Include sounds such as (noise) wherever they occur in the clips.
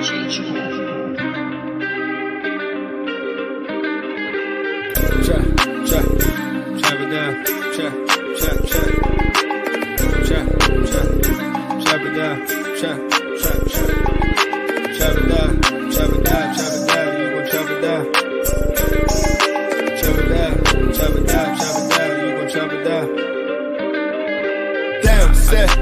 Trap, trap, trap it down.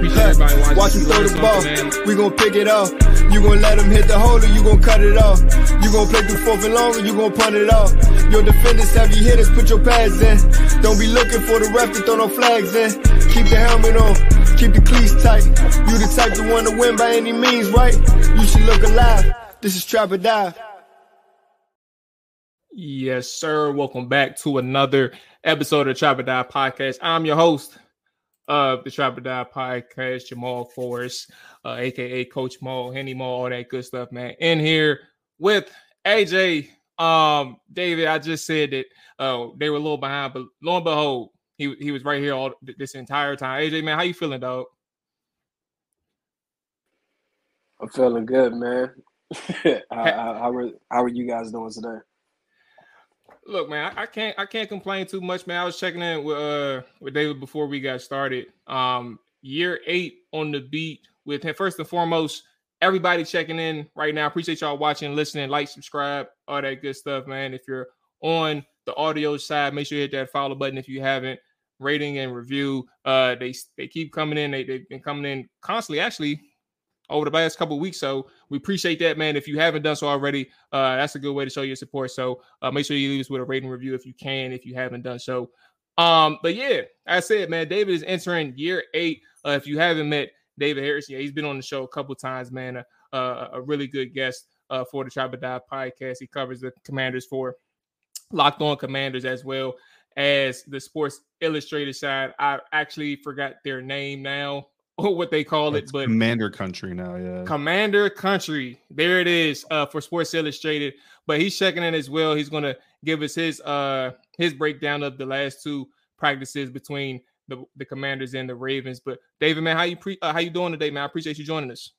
Appreciate everybody watching. watch him throw the ball. man. We gon' pick it up. You gon' let him hit the hole or you gon' cut it off. You gon' play through fourth and long or you gon' punt it off. Your defenders, have heavy hitters, put your pads in. Don't be looking for the ref to throw no flags in. Keep the helmet on, keep the cleats tight. You the type to want to win by any means, right? You should look alive. This is Trap or Die. Yes, sir. Welcome back to another episode of Trap or Die Podcast. I'm your host of the Trap or Die Podcast, Jamal Forrest, uh, aka Coach Mual, Henny Mual, all that good stuff, man. In here with AJ, um, David. I just said that uh, they were a little behind, but lo and behold, he he was right here all this entire time. AJ, man, how you feeling, dog? I'm feeling good, man. (laughs) how, how, how are how are you guys doing today? Look, man, I, I can't I can't complain too much, man. I was checking in with uh with David before we got started. Um, year eight on the beat with him. First and foremost, everybody checking in right now. Appreciate y'all watching, listening, like, subscribe, all that good stuff, man. If you're on the audio side, make sure you hit that follow button if you haven't. Rating and review. Uh, they they keep coming in. They they've been coming in constantly. Actually, over the last couple weeks. So we appreciate that, man. If you haven't done so already, uh, that's a good way to show your support. So uh, make sure you leave us with a rating review if you can, if you haven't done so. Um, but yeah, I said, man, David is entering year eight. Uh, if you haven't met David Harrison, yeah, he's been on the show a couple times, man. Uh, a really good guest uh, for the Tribe podcast. He covers the Commanders for Locked On Commanders as well as the Sports Illustrated side. I actually forgot their name now or (laughs) what they call it, but Commander Country now, yeah. Commander Country. There it is uh, for Sports Illustrated. But he's checking in as well. He's going to give us his uh his breakdown of the last two practices between the, the Commanders and the Ravens. But David, man, how you pre- uh, how you doing today, man? I appreciate you joining us.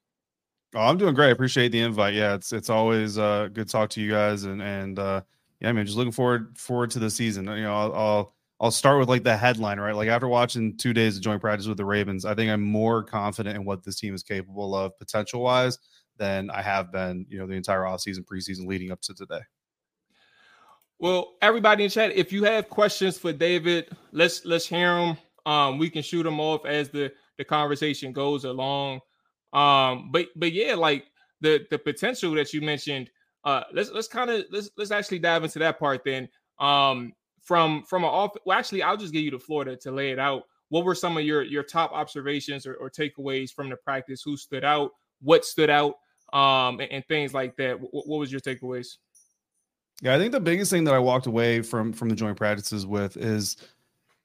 Oh, I'm doing great. I appreciate the invite. Yeah, it's it's always uh good to talk to you guys and and uh yeah, I mean just looking forward forward to the season. You know, I'll I'll, I'll start with like the headline, right? Like after watching two days of joint practice with the Ravens, I think I'm more confident in what this team is capable of potential wise than I have been, you know, the entire offseason, preseason leading up to today. Well, everybody in chat, if you have questions for David, let's let's hear them. Um, we can shoot them off as the the conversation goes along. Um, but but yeah, like the the potential that you mentioned. Uh, let's let's kind of let's let's actually dive into that part then. Um, from from an off. Well, actually, I'll just give you to, to lay it out. What were some of your your top observations or, or takeaways from the practice? Who stood out? What stood out? Um, and, and things like that. What, what was your takeaways? Yeah, I think the biggest thing that I walked away from from the joint practices with is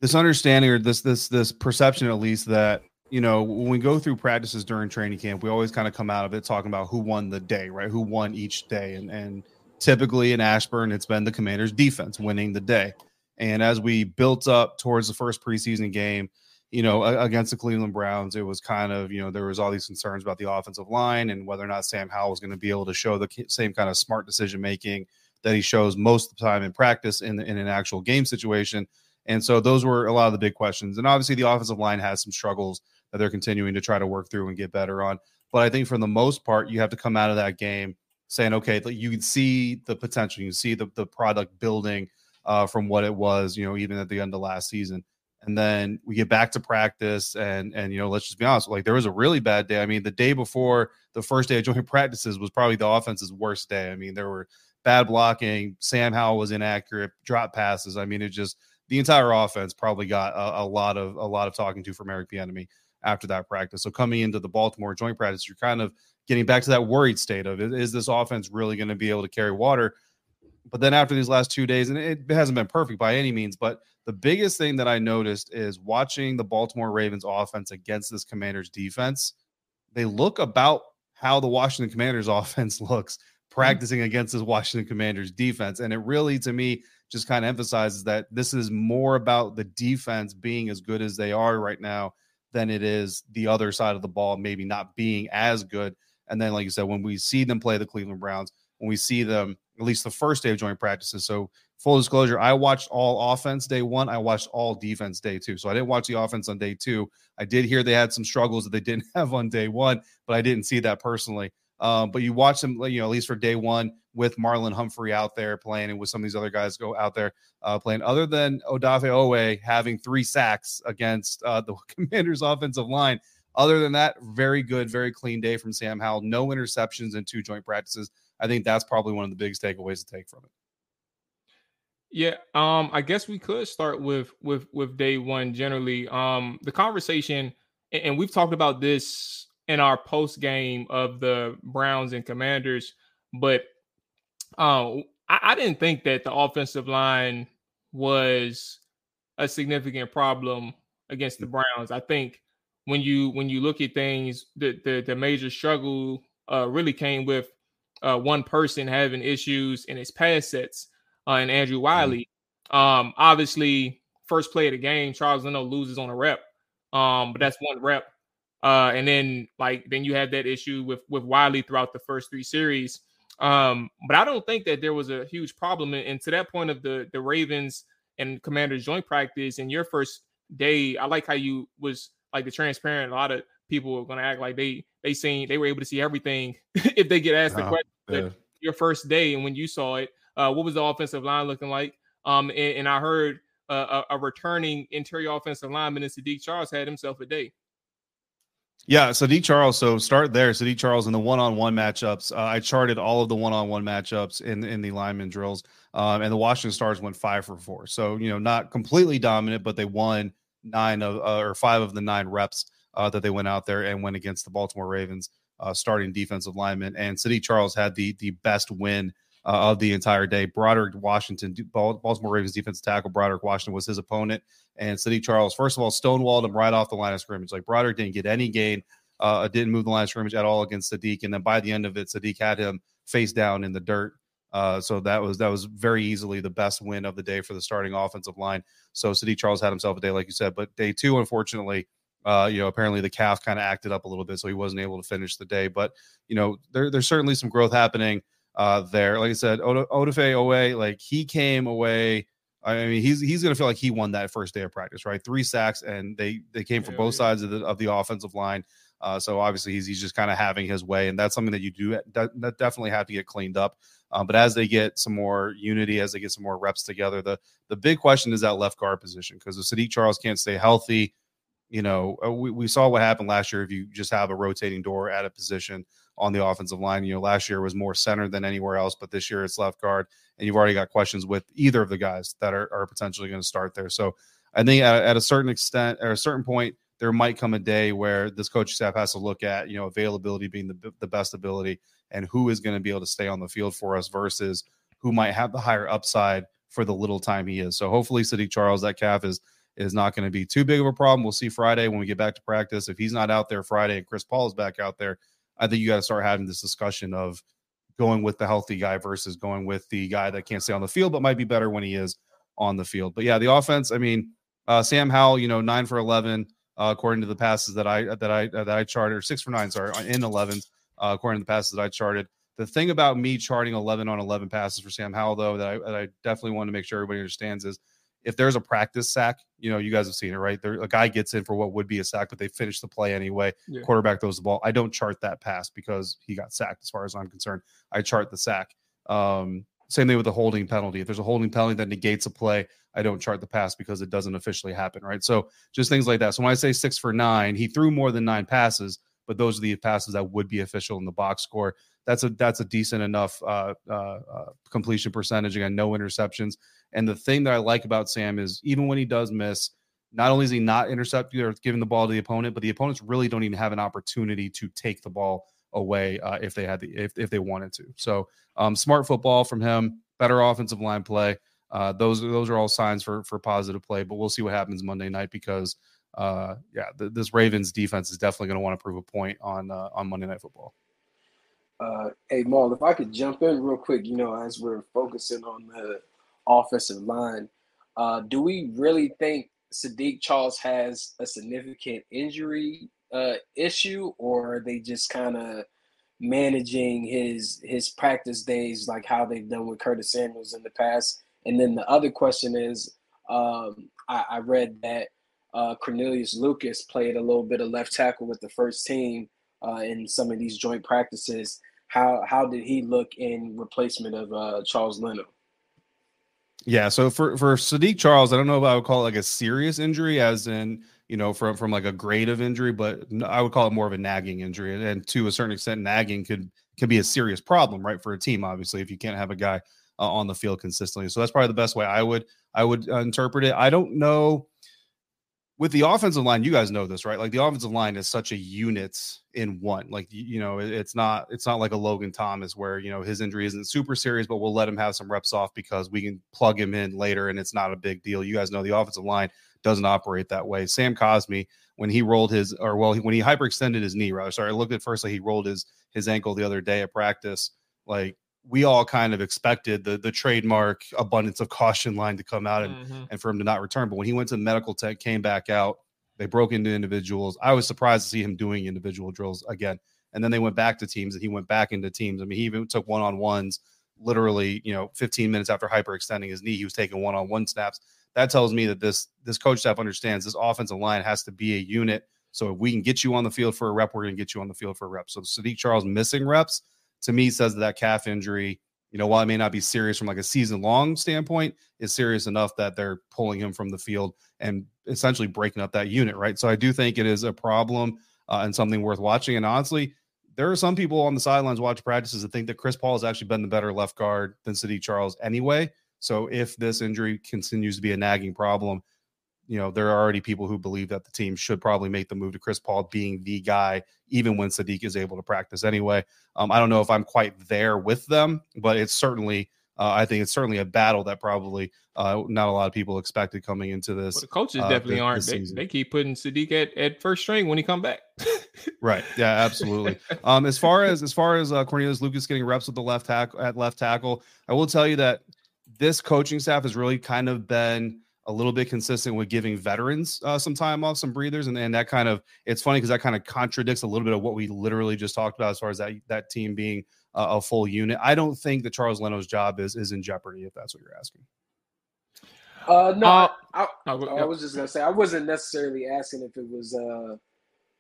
this understanding or this this this perception at least that you know when we go through practices during training camp, we always kind of come out of it talking about who won the day, right? Who won each day, and and typically in Ashburn, it's been the Commanders' defense winning the day. And as we built up towards the first preseason game, you know, against the Cleveland Browns, it was kind of, you know, there was all these concerns about the offensive line and whether or not Sam Howell was going to be able to show the same kind of smart decision making that he shows most of the time in practice in, in an actual game situation. And so those were a lot of the big questions. And obviously, the offensive line has some struggles that they're continuing to try to work through and get better on. But I think for the most part, you have to come out of that game saying, okay, you can see the potential, you can see the, the product building uh, from what it was, you know, even at the end of last season. And then we get back to practice, and and you know, let's just be honest, like there was a really bad day. I mean, the day before the first day of (laughs) joint practices was probably the offense's worst day. I mean, there were bad blocking, Sam Howell was inaccurate, drop passes. I mean, it just the entire offense probably got a, a lot of a lot of talking to from Eric Bieniemy after that practice. So coming into the Baltimore joint practice, you're kind of getting back to that worried state of is this offense really going to be able to carry water? But then after these last two days, and it hasn't been perfect by any means, but the biggest thing that I noticed is watching the Baltimore Ravens offense against this Commanders defense. They look about how the Washington Commanders (laughs) offense looks practicing against this Washington Commanders defense. And it really, to me, just kind of emphasizes that this is more about the defense being as good as they are right now than it is the other side of the ball maybe not being as good. And then, like you said, when we see them play the Cleveland Browns, when we see them at least the first day of joint practices. So full disclosure, I watched all offense day one. I watched all defense day two. So I didn't watch the offense on day two. I did hear they had some struggles that they (laughs) didn't have on day one, but I didn't see that personally. Um, but you watch them, you know, at least for day one with Marlon Humphrey out there playing and with some of these other guys go out there uh, playing. Other than Odafe Oweh having three sacks against uh, the (laughs) Commanders' offensive line, other than that, very good, very clean day from Sam Howell. No interceptions in two joint practices. I think that's probably one of the biggest takeaways to take from it. Yeah, um, I guess we could start with with with day one generally. Um, the conversation, and we've talked about this in our post game of the Browns and Commanders, but uh, I, I didn't think that the offensive line was a significant problem against the Browns. I think when you when you look at things, the the, the major struggle uh, really came with uh, one person having issues in his pass sets, uh, and Andrew mm-hmm. Um, obviously, first play of the game, Charles Leno loses on a rep, um, but that's one rep. Uh, and then like then you had that issue with with Wylie throughout the first three series. Um, but I don't think that there was a huge problem. And to that point of the the Ravens and Commanders joint practice in your first day, I like how you was like the transparent. A lot of people are going to act like they they seen they were able to see everything (laughs) if they get asked the question. Yeah. Your first day and when you saw it, uh, what was the offensive line looking like? Um, and, and I heard uh, a, a, returning interior offensive lineman in Saahdiq Charles had himself a day. Yeah, Saahdiq Charles. So start there. Saahdiq Charles in the one-on-one matchups. Uh, I charted all of the one-on-one matchups in in the lineman drills, um, and the Washington Stars went five for four. So you know, not completely dominant, but they won nine of uh, or five of the nine reps uh, that they went out there and went against the Baltimore Ravens uh, starting defensive lineman. And Saahdiq Charles had the the best win uh, of the entire day. Broderick Washington, Baltimore Ravens defensive tackle Broderick Washington was his opponent. And Saahdiq Charles, first of all, stonewalled him right off the line of scrimmage. Like Broderick didn't get any gain, uh, didn't move the line of scrimmage at all against Saahdiq, And then by the end of it, Saahdiq had him face down in the dirt. Uh, so that was that was very easily the best win of the day for the starting offensive line. So Saahdiq Charles had himself a day, like you said. But day two, unfortunately, uh, you know, apparently the calf kind of acted up a little bit, so he wasn't able to finish the day. But you know, there, there's certainly some growth happening uh, there. Like I said, Odafe Oweh, like he came away. I mean, he's he's gonna feel like he won that first day of practice, right? Three sacks, and they they came from both sides of the of the offensive line. Uh, so obviously he's he's just kind of having his way, and that's something that you do that definitely have to get cleaned up. Um, but as they get some more unity, as they get some more reps together, the the big question is that left guard position because if Saahdiq Charles can't stay healthy, you know, uh, we, we saw what happened last year if you just have a rotating door at a position on the offensive line. You know, last year was more center than anywhere else, but this year it's left guard, and you've already got questions with either of the guys that are, are potentially going to start there. So I think at, at, a certain extent or a certain point, there might come a day where this coaching staff has to look at, you know, availability being the, the best ability and who is going to be able to stay on the field for us versus who might have the higher upside for the little time he is. So hopefully Saahdiq Charles, that calf is is not going to be too big of a problem. We'll see Friday when we get back to practice. If he's not out there Friday and Chris Paul is back out there, I think you got to start having this discussion of going with the healthy guy versus going with the guy that can't stay on the field but might be better when he is on the field. But yeah, the offense. I mean, uh, Sam Howell, you know, nine for eleven uh, according to the passes that I that I that I charted, or six for nine, sorry, in eleven uh, according to the passes that I charted. The thing about me charting eleven on eleven passes for Sam Howell, though, that I, that I definitely want to make sure everybody understands is if there's a practice sack, you know, you guys have seen it, right? There, a guy gets in for what would be a sack, but they finish the play anyway. Yeah. Quarterback throws the ball. I don't chart that pass because he got sacked, as far as I'm concerned. I chart the sack. Um, same thing with the holding penalty. If there's a holding penalty that negates a play, I don't chart the pass because it doesn't officially happen, right? So just things like that. So when I say six for nine, he threw more than nine passes, but those are the passes that would be official in the box score. That's a that's a decent enough uh, uh, uh, completion percentage. Again, no interceptions. And the thing that I like about Sam is even when he does miss, not only is he not intercepting or giving the ball to the opponent, but the opponents really don't even have an opportunity to take the ball away uh, if they had the if, if they wanted to. So um, smart football from him, better offensive line play. Uh, those those are all signs for for positive play. But we'll see what happens Monday night because uh, yeah, this Ravens defense is definitely going to want to prove a point on uh, on Monday Night Football. Uh, hey Mual, if I could jump in real quick, you know, as we're focusing on the offensive line, uh, do we really think Saahdiq Charles has a significant injury uh, issue, or are they just kind of managing his his practice days like how they've done with Curtis Samuels in the past? And then the other question is, um, I, I, read that uh, Cornelius Lucas played a little bit of left tackle with the first team uh, in some of these joint practices. How how did he look in replacement of uh, Charles Leno? Yeah, so for for Saahdiq Charles, I don't know if I would call it like a serious injury, as in you know from from like a grade of injury, but I would call it more of a nagging injury, and to a certain extent, nagging could can be a serious problem, right, for a team. Obviously, if you can't have a guy uh, on the field consistently, so that's probably the best way I would I would uh, interpret it. I don't know with the offensive line, you guys know this, right? Like the offensive line is such a unit in one. Like you know, it's not it's not like a Logan Thomas where you know his injury isn't super serious, but we'll let him have some reps off because we can plug him in later and it's not a big deal. You guys know the offensive line doesn't operate that way. Sam Cosmi, when he rolled his or well, when he hyperextended his knee, rather, Sorry, I looked at first like he rolled his his ankle the other day at practice. Like we all kind of expected the the trademark abundance of caution line to come out and, mm-hmm. and for him to not return. But when he went to medical tech, came back out, they broke into individuals. I was surprised to see him doing individual drills again. And then they went back to teams and he went back into teams. I mean, he even took one on ones literally, you know, 15 minutes after hyperextending his knee, he was taking one on one snaps. That tells me that this this coach staff understands this offensive line has to be a unit. So if we can get you on the field for a rep, we're going to get you on the field for a rep. So Saahdiq Charles missing reps to me says that, that calf injury, you know, while it may not be serious from like a season long standpoint, is serious enough that they're pulling him from the field and essentially breaking up that unit, right? So I do think it is a problem uh, and something worth watching. And honestly, there are some people on the sidelines watch practices that think that Chris Paul has actually been the better left guard than Saahdiq Charles anyway. So if this injury continues to be a nagging problem, you know, there are already people who believe that the team should probably make the move to Chris Paul being the guy, even when Saahdiq is able to practice anyway. Um, I don't know if I'm quite there with them, but it's certainly, uh, I think it's certainly a battle that probably uh, not a lot of people expected coming into this. Well, the coaches uh, definitely this, aren't. This they, they, keep putting Saahdiq at, at first string when he come back. (laughs) right. Yeah. Absolutely. um, as far as as far as uh, Cornelius Lucas getting reps with the left tackle at left tackle, I will tell you that this coaching staff has really kind of been a little bit consistent with giving veterans uh, some time off, some breathers, and, and that kind of it's funny because that kind of contradicts a little bit of what we literally just talked about as far as that that team being uh, a full unit. I don't think that Charles Leno's job is is in jeopardy if that's what you're asking. Uh, no, uh, I, I, I, was just gonna say I wasn't necessarily asking if it was uh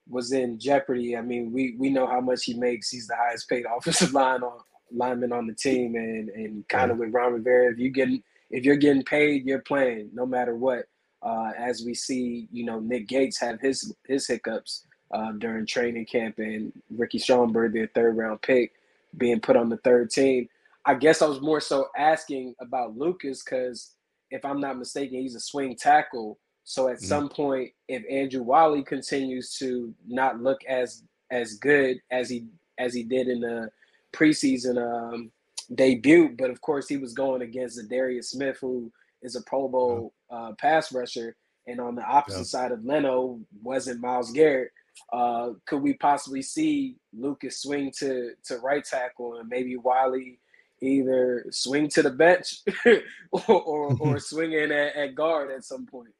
was in jeopardy. I mean, we we know how much he makes. He's the highest paid (laughs) offensive line on lineman on the team, and and kind of with Ron Rivera, if you get if you're getting paid, you're playing no matter what. Uh, as we see, you know, Nick Gates have his his hiccups uh, during training camp, and Ricky Stromberg, their third round pick, being put on the third team. I guess I was more so asking about Lucas because if I'm not mistaken, he's a swing tackle. So at mm-hmm. some point, if Andrew Wylie continues to not look as as good as he as he did in the preseason um, debut, but of course he was going against Darius Smith, who is a Pro Bowl uh, pass rusher, and on the opposite yeah. side of Leno wasn't Myles Garrett. Uh, could we possibly see Lucas swing to to right tackle and maybe Wylie either swing to the bench (laughs) or or, or (laughs) swing in at, at guard at some point?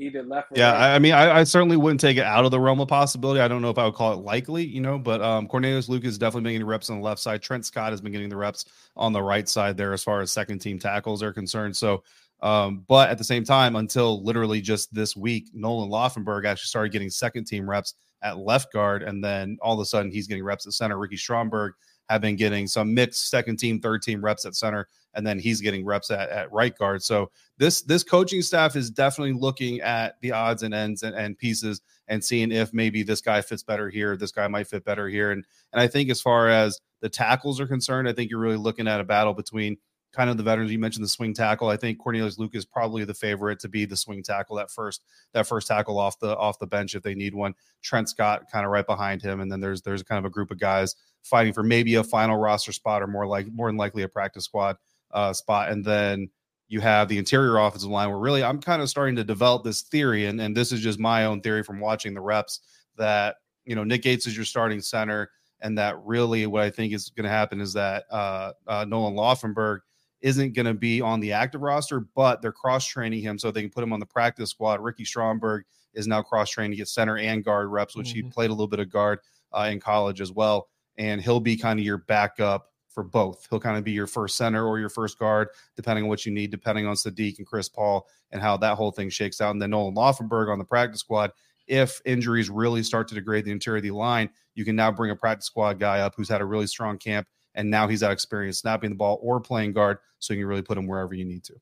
Either left. yeah, right. I mean, I, I, certainly wouldn't take it out of the realm of possibility. I don't know if I would call it likely, you know, but um, Cornelius Lucas is definitely been getting reps on the left side. Trent Scott has been getting the reps on the right side there as far as second team tackles are concerned. So, um, but at the same time, until literally just this week, Nolan Laufenberg actually started getting second team reps at left guard, and then all of a sudden he's getting reps at center. Ricky Stromberg have been getting some mixed second team, third team reps at center, and then he's getting reps at, at right guard. So this this coaching staff is definitely looking at the odds and ends and, and pieces and seeing if maybe this guy fits better here, this guy might fit better here. And and I think as far as the tackles are concerned, I think you're really looking at a battle between kind of the veterans. You mentioned the swing tackle. I think Cornelius Luke is probably the favorite to be the swing tackle that first that first tackle off the off the bench if they need one. Trent Scott kind of right behind him, and then there's there's kind of a group of guys fighting for maybe a final roster spot or more like more than likely a practice squad uh, spot, and then you have the interior offensive line where really I'm kind of starting to develop this theory, and and this is just my own theory from watching the reps that you know Nick Gates is your starting center. And that really, what I think is going to happen is that uh, uh, Nolan Laufenberg isn't going to be on the active roster, but they're cross training him so they can put him on the practice squad. Ricky Stromberg is now cross training to get center and guard reps, which mm-hmm. he played a little bit of guard uh, in college as well. And he'll be kind of your backup for both. He'll kind of be your first center or your first guard, depending on what you need, depending on Saahdiq and Chris Paul and how that whole thing shakes out. And then Nolan Laufenberg on the practice squad. If injuries really start to degrade the interior of the line, you can now bring a practice squad guy up who's had a really strong camp and now he's had experience snapping the ball or playing guard, so you can really put him wherever you need to.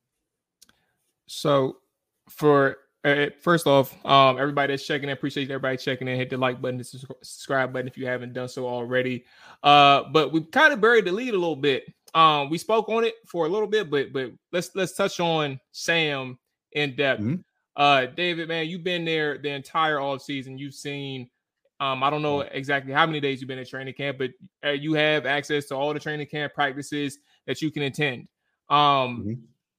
So, for first off, um, everybody that's checking in, appreciate everybody checking in. Hit the like button, the subscribe button if you haven't done so already. Uh, but we kind of buried the lead a little bit. Um, we spoke on it for a little bit, but but let's let's touch on Sam in depth. Mm-hmm. Uh, David, man, you've been there the entire off season. You've seen um, I don't know exactly how many days you've been at training camp, but uh, you have access to all the training camp practices that you can attend. Um, mm-hmm.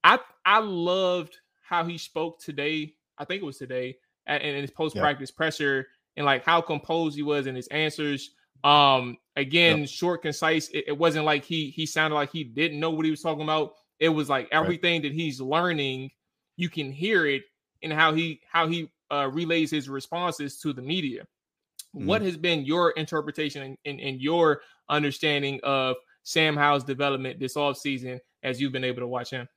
I I loved how he spoke today. I think it was today, in his post practice pressure, and like how composed he was in his answers. Um, again, short, concise. It, it, wasn't like he he sounded like he didn't know what he was talking about. It was like everything right. that he's learning, you can hear it in how he how he uh, relays his responses to the media. Mm-hmm. What has been your interpretation and, and, your understanding of Sam Howell's development this offseason as you've been able to watch him?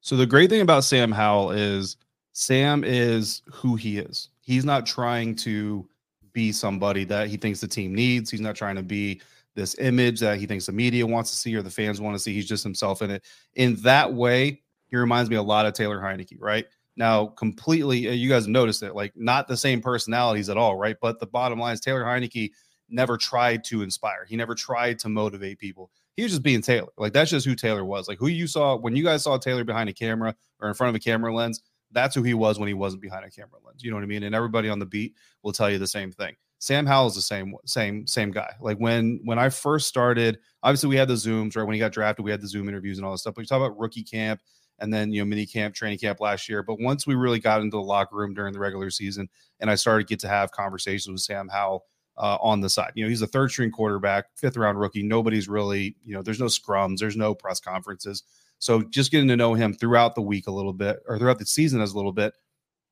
So the great thing about Sam Howell is Sam is who he is. He's not trying to be somebody that he thinks the team needs. He's not trying to be this image that he thinks the media wants to see or the fans want to see. He's just himself in it. In that way, he reminds me a lot of Taylor Heinicke, right? Now, completely, uh, you guys noticed it, like not the same personalities at all, right? But the bottom line is Taylor Heinicke never tried to inspire. He never tried to motivate people. He was just being Taylor. Like that's just who Taylor was. Like who you saw when you guys saw Taylor behind a camera or in front of a camera lens. That's who he was when he wasn't behind a camera lens. You know what I mean? And everybody on the beat will tell you the same thing. Sam Howell is the same, same, same guy. Like when when I first started, obviously we had the zooms, right? When he got drafted, we had the Zoom interviews and all this stuff. But you talk about rookie camp and then you know mini camp, training camp last year. But once we really got into the locker room during the regular season, and I started to get to have conversations with Sam Howell uh, on the side. You know, he's a third string quarterback, fifth round rookie. Nobody's really, you know, there's no scrums, there's no press conferences. So just getting to know him throughout the week a little bit, or throughout the season as a little bit.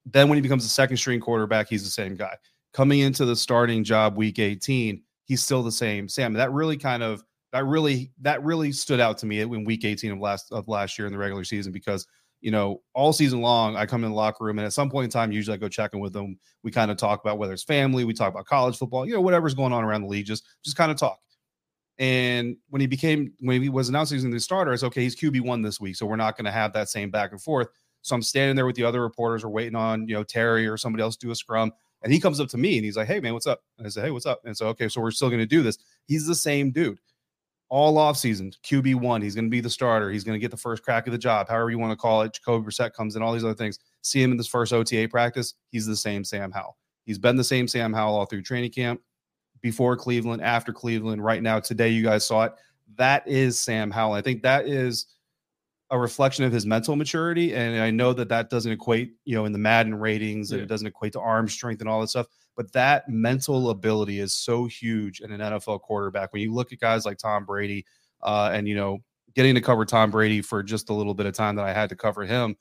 Then when he becomes a second string quarterback, he's the same guy. Coming into the starting job week 18, he's still the same. Sam, that really kind of that really that really stood out to me in week 18 of last of last year in the regular season because you know all season long I come in the locker room and at some point in time usually I go checking with them we kind of talk about whether it's family we talk about college football you know whatever's going on around the league just just kind of talk and when he became when he was announced he's the starter it's okay he's QB1 this week so we're not going to have that same back and forth so I'm standing there with the other reporters or waiting on you know Terry or somebody else to do a scrum and he comes up to me and he's like hey man what's up and I say hey what's up and so okay so we're still going to do this he's the same dude all offseason, QB1. He's going to be the starter. He's going to get the first crack of the job, however you want to call it. Jacoby Brissett comes in, all these other things. See him in this first OTA practice. He's the same Sam Howell. He's been the same Sam Howell all through training camp, before Cleveland, after Cleveland, right now. Today, you guys saw it. That is Sam Howell. I think that is a reflection of his mental maturity. And I know that that doesn't equate, you know, in the Madden ratings and it doesn't equate to arm strength and all that stuff. But that mental ability is so huge in an NFL quarterback. When you look at guys like Tom Brady, uh, and you know, getting to cover Tom Brady for just a little bit of time that I had to cover him,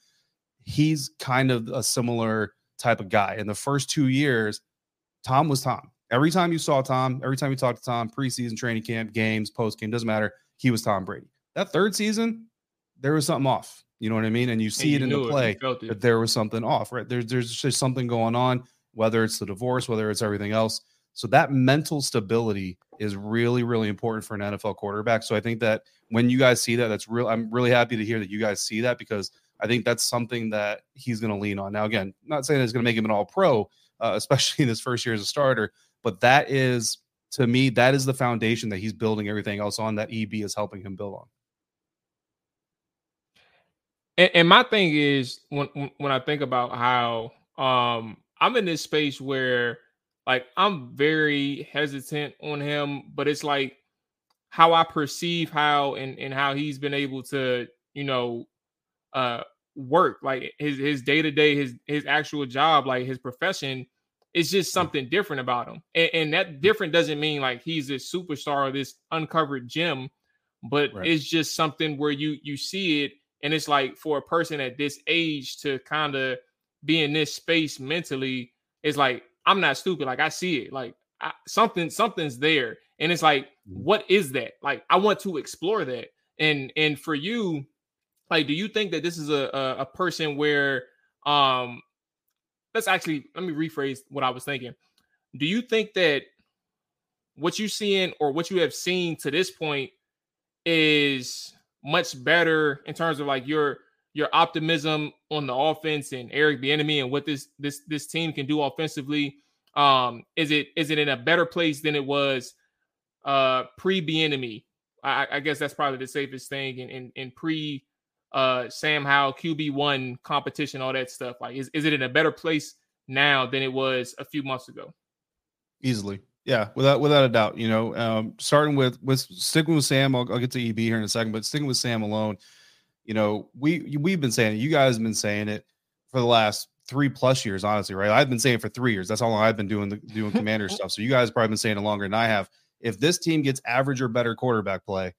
he's kind of a similar type of guy. In the first two years, Tom was Tom. Every time you saw Tom, every time you talked to Tom, preseason, training camp, games, post game, doesn't matter. He was Tom Brady. That third season, there was something off. You know what I mean? And you see and you it in the play that there was something off, right? There's there's just something going on whether it's the divorce, whether it's everything else. So that mental stability is really, really important for an NFL quarterback. So I think that when you guys see that, that's real. I'm really happy to hear that you guys see that because I think that's something that he's going to lean on. Now, again, not saying it's going to make him an all pro, uh, (laughs) especially in his first year as a starter, but that is, to me, that is the foundation that he's building everything else on that EB is helping him build on. And, and my thing is when when I think about how um I'm in this space where like I'm very hesitant on him, but it's like how I perceive how and, and how he's been able to, you know, uh work like his his day-to-day his his actual job like his profession it's just something different about him. And, and, that different doesn't mean like he's a superstar or this uncovered gem but right. it's just something where you you see it and it's like for a person at this age to kind of be in this space mentally it's like i'm not stupid like i see it like I, something something's there and it's like mm-hmm. what is that? Like i want to explore that. And and for you like, do you think that this is a, a, a person where um let's actually let me rephrase what I was thinking. Do you think that what you're seeing or what you have seen to this point is much better in terms of like your your optimism on the offense and Eric Bieniemy and what this this this team can do offensively? Um, is it is it in a better place than it was uh pre Bieniemy? I, I guess that's probably the safest thing in in, in pre uh Sam Howell QB one competition, all that stuff? Like, is, is it in a better place now than it was a few months ago? Easily. Yeah, without without a doubt. You know, um, starting with with sticking with Sam, I'll, I'll get to EB here in a second, but sticking with Sam alone, you know, we we've been saying it. You guys have been saying it for the last three plus years, honestly, right? I've been saying for three years. That's how long I've been doing the doing (laughs) commander stuff. So you guys probably been saying it longer than I have. If this team gets average or better quarterback play,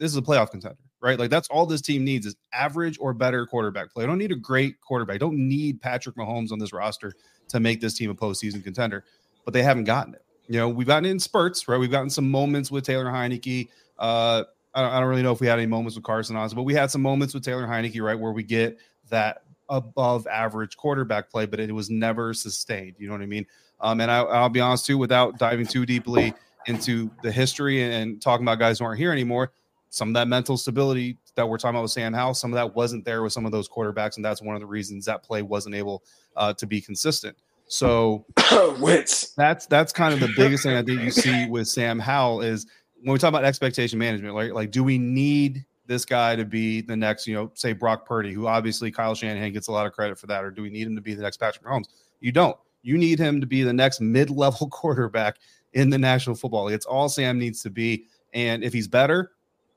this is a playoff contender right? Like that's all this team needs is average or better quarterback play. I don't need a great quarterback. I don't need Patrick Mahomes on this roster to make this team a postseason contender, but they haven't gotten it. You know, we've gotten in spurts, right? We've gotten some moments with Taylor Heinicke. Uh, I don't, I don't really know if we had any moments with Carson Wentz, but we had some moments with Taylor Heinicke, right, where we get that above average quarterback play, but it was never sustained. You know what I mean? Um, and I, will be honest too, without diving too deeply into the history and talking about guys who aren't here anymore, some of that mental stability that we're talking about with Sam Howell, some of that wasn't there with some of those quarterbacks, and that's one of the reasons that play wasn't able uh, to be consistent. So (coughs) that's that's kind of the biggest thing I think you see with Sam Howell is when we talk about expectation management, like like do we need this guy to be the next, you know, say Brock Purdy, who obviously Kyle Shanahan gets a lot of credit for that, or do we need him to be the next Patrick Mahomes? You don't. You need him to be the next mid-level (laughs) quarterback in the National Football League. It's all Sam needs to be. And if he's better,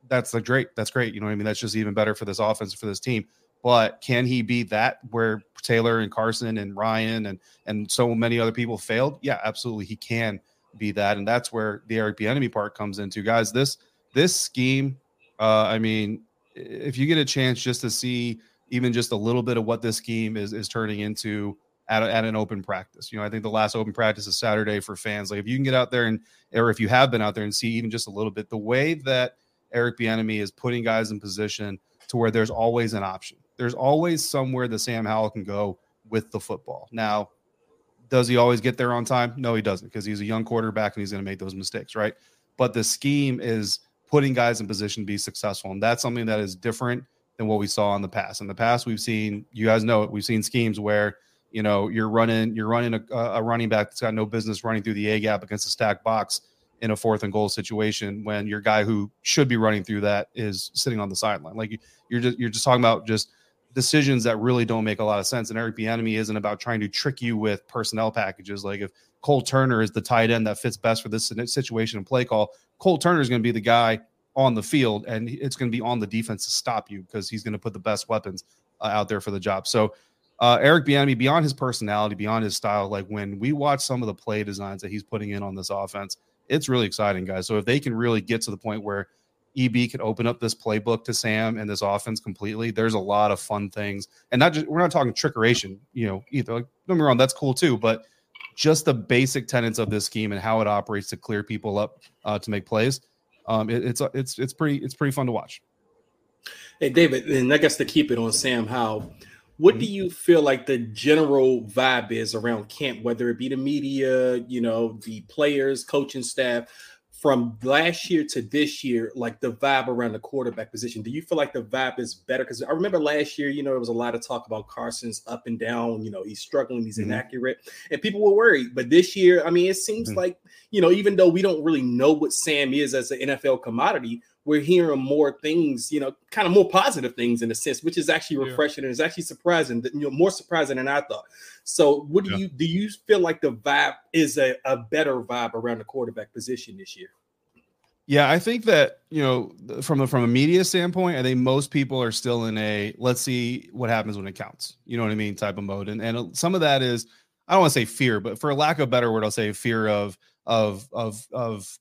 that's the great. That's great. You know what I mean? That's just even better for this offense for this team. But can he be that where Taylor and Carson and Ryan and and so many other people failed? Yeah, absolutely. He can be that, and that's where the Eric Bieniemy part comes into. Guys, this this scheme. Uh, I mean, if you get a chance just to see even just a little bit of what this scheme is is turning into at, a, at an open practice. You know, I think the last open practice is Saturday for fans. Like if you can get out there and or if you have been out there and see even just a little bit the way that Eric Bieniemy is putting guys in position to where there's always an option. There's always somewhere that Sam Howell can go with the football. Now, does he always get there on time? No, he doesn't because he's a young quarterback and he's going to make those mistakes, right? But the scheme is putting guys in position to be successful. And that's something that is different than what we saw in the past. In the past, we've seen, you guys know it, we've seen schemes where, you know, you're running, you're running a, a running back that's got no business running through the A gap against a stack box in a fourth and goal situation when your guy who should be running through that is sitting on the sideline. Like you're just you're just talking about just decisions that really don't make a lot of sense. And Eric Bieniemy isn't about trying to trick you with personnel packages. Like if Cole Turner is the tight end that fits best for this situation and play call, Cole Turner is going to be the guy on the field, and it's going to be on the defense to stop you because he's going to put the best weapons uh, out there for the job. So. Uh, Eric Bieniemy, beyond his personality, beyond his style, like when we watch some of the play designs that he's putting in on this offense, it's really exciting, guys. So if they can really get to the point where EB can open up this playbook to Sam and this offense completely, there's a lot of fun things. And not just we're not talking trickeration, you know, either. Like, don't get me wrong, that's cool too, but just the basic tenets of this scheme and how it operates to clear people up uh, to make plays. Um, it, it's it's it's pretty it's pretty fun to watch. Hey David, and I guess to keep it on Sam Howell, What mm-hmm. do you feel like the general vibe is around camp, whether it be the media, you know, the players, coaching staff? from last year to this year, like the vibe around the quarterback position? Do you feel like the vibe is better? Because I remember last year, you know, there was a lot of talk about Carson's up and down. You know, he's struggling, he's mm-hmm. inaccurate, and people were worried. But this year, I mean, it seems mm-hmm. like you know, even though we don't really know what Sam is as an NFL commodity, we're hearing more things, you know, kind of more positive things in a sense, which is actually refreshing yeah. and is actually surprising, you know, more surprising than I thought. So, what do yeah. you do? You feel like the vibe is a, a better vibe around the quarterback position this year? Yeah, I think that you know, from a, from a media standpoint, I think most people are still in a let's see what happens when it counts. You know what I mean, type of mode, and and some of that is I don't want to say fear, but for lack of a better word, I'll say fear of of of of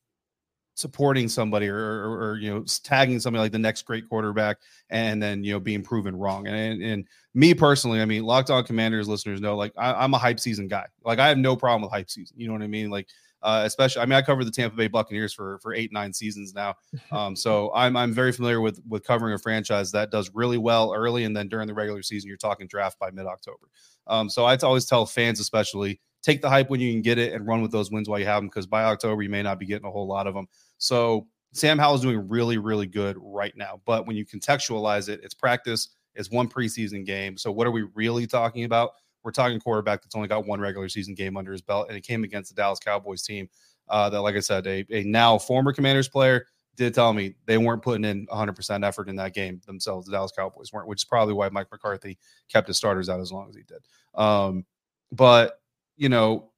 supporting somebody or, or, or, you know tagging somebody like the next great quarterback and then you know being proven wrong. And and, me personally i mean locked on commanders listeners know like I, am a hype season guy. Like i have no problem with hype season. You know what i mean? Like uh, especially i mean i covered the tampa bay buccaneers for for eight nine seasons now. (laughs) Um, so i'm i'm very familiar with with covering a franchise that does really well early and then during the regular season you're talking draft by mid-october. Um, so i always tell fans especially take the hype when you can get it and run with those wins while you have them because by October you may not be getting a whole lot of them. So Sam Howell is doing really, really good right now. But when you contextualize it, it's practice, it's one preseason game. So what are we really talking about? We're talking quarterback that's only got one regular season game under his belt, and it came against the Dallas Cowboys team. Uh, that, like I said, a, a now former Commanders player did tell me they weren't putting in 100% effort in that game themselves. The Dallas Cowboys weren't, which is probably why Mike McCarthy kept his starters out as long as he did. Um, but you know,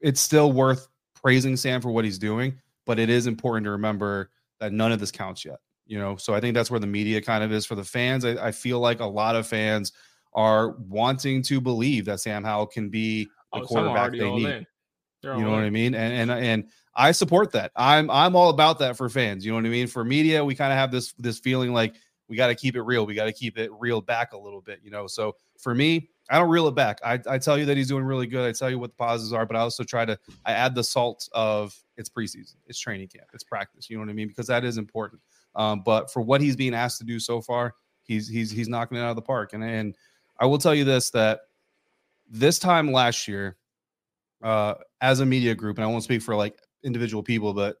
it's still worth praising Sam for what he's doing, but it is important to remember that none of this counts yet. You know, so I think that's where the media kind of is for the fans. I, I feel like a lot of fans are wanting to believe that Sam Howell can be the oh, quarterback they need. You know in. what I mean? And and and I support that. I'm I'm all about that for fans. You know what I mean? For media, we kind of have this this feeling like we got to keep it real. We got to keep it real back a little bit. You know, so for me, I don't reel it back. I, I tell you that he's doing really good. I tell you what the positives are, but I also try to I add the salt of it's preseason, it's training camp, it's practice. You know what I mean? Because that is important. Um, but for what he's being asked to do so far, he's he's he's knocking it out of the park. And and I will tell you this that this time last year, uh, as a media group, and I won't speak for like individual people, but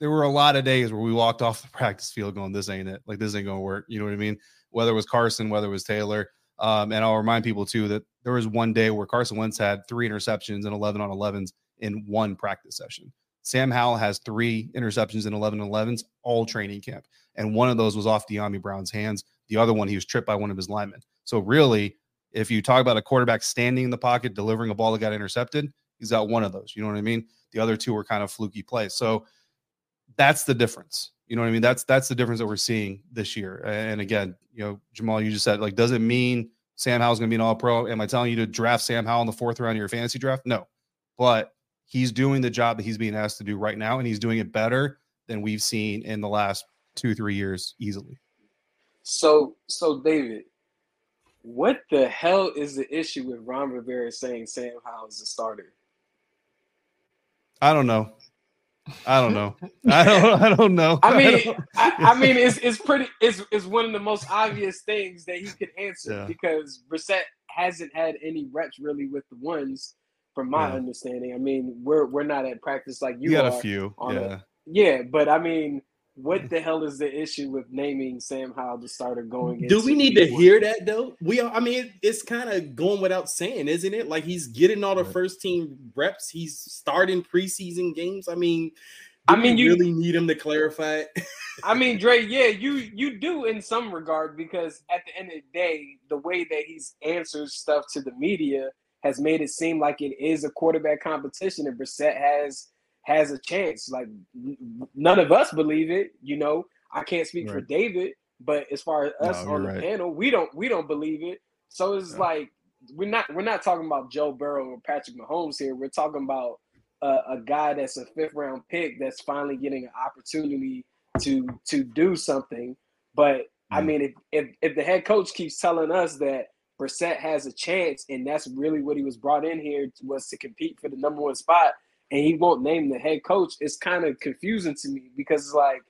there were a lot of days where we walked (laughs) off the practice field going, "This ain't it. Like this ain't gonna work." You know what I mean? Whether it was Carson, whether it was Taylor um, and I'll remind people too that there was one day where Carson Wentz had three interceptions and 11 on 11s in one practice session. Sam Howell has three interceptions and 11 11s all training camp. And one of those was off Dyami Brown's hands. The other one, he was tripped by one of his linemen. So, really, if you talk about a quarterback standing in the pocket, delivering a ball that got intercepted, he's got one of those. You know what I mean? The other two were kind of fluky plays. So, that's the difference. You know what I mean? That's that's the difference that we're seeing this year. And again, you know, Jamal, you just said like, does it mean Sam Howell's going to be an All Pro? Am I telling you to draft Sam Howell in the fourth round of your fantasy draft? No, but he's doing the job that he's being asked to do right now, and he's doing it better than we've seen in the last two three years easily. So, so David, what the hell is the issue with Ron Rivera saying Sam Howell is a starter? I don't know. I don't know. I don't. I don't know. I mean, I, I, (laughs) mean, it's it's pretty. It's it's one of the most obvious things that he could answer yeah. because Brissett hasn't had any reps really with the ones, from my yeah. understanding. I mean, we're we're not at practice like you, you got are. a few. Yeah. A, yeah, but I mean, what the hell is the issue with naming Sam Howell the starter going? Do we need to hear that though? We, I mean, it's kind of going without saying, isn't it? Like he's getting all the first team reps. He's starting preseason games. I mean, I mean, you really need him to clarify it. (laughs) I mean, Dre, yeah, you you do in some regard because at the end of the day, the way that he's answers stuff to the media has made it seem like it is a quarterback competition, and Brissett has has a chance. Like none of us believe it. You know, I can't speak right. for David, but as far as us no, on the right. panel, we don't we don't believe it. So it's yeah. like we're not we're not talking about Joe Burrow or Patrick Mahomes here. We're talking about a, a guy that's a fifth round pick that's finally getting an opportunity to to do something. But mm. I mean, if, if if the head coach keeps telling us that Brissett has a chance, and that's really what he was brought in here was to compete for the number one spot, and he won't name the head coach, it's kind of confusing to me because it's like,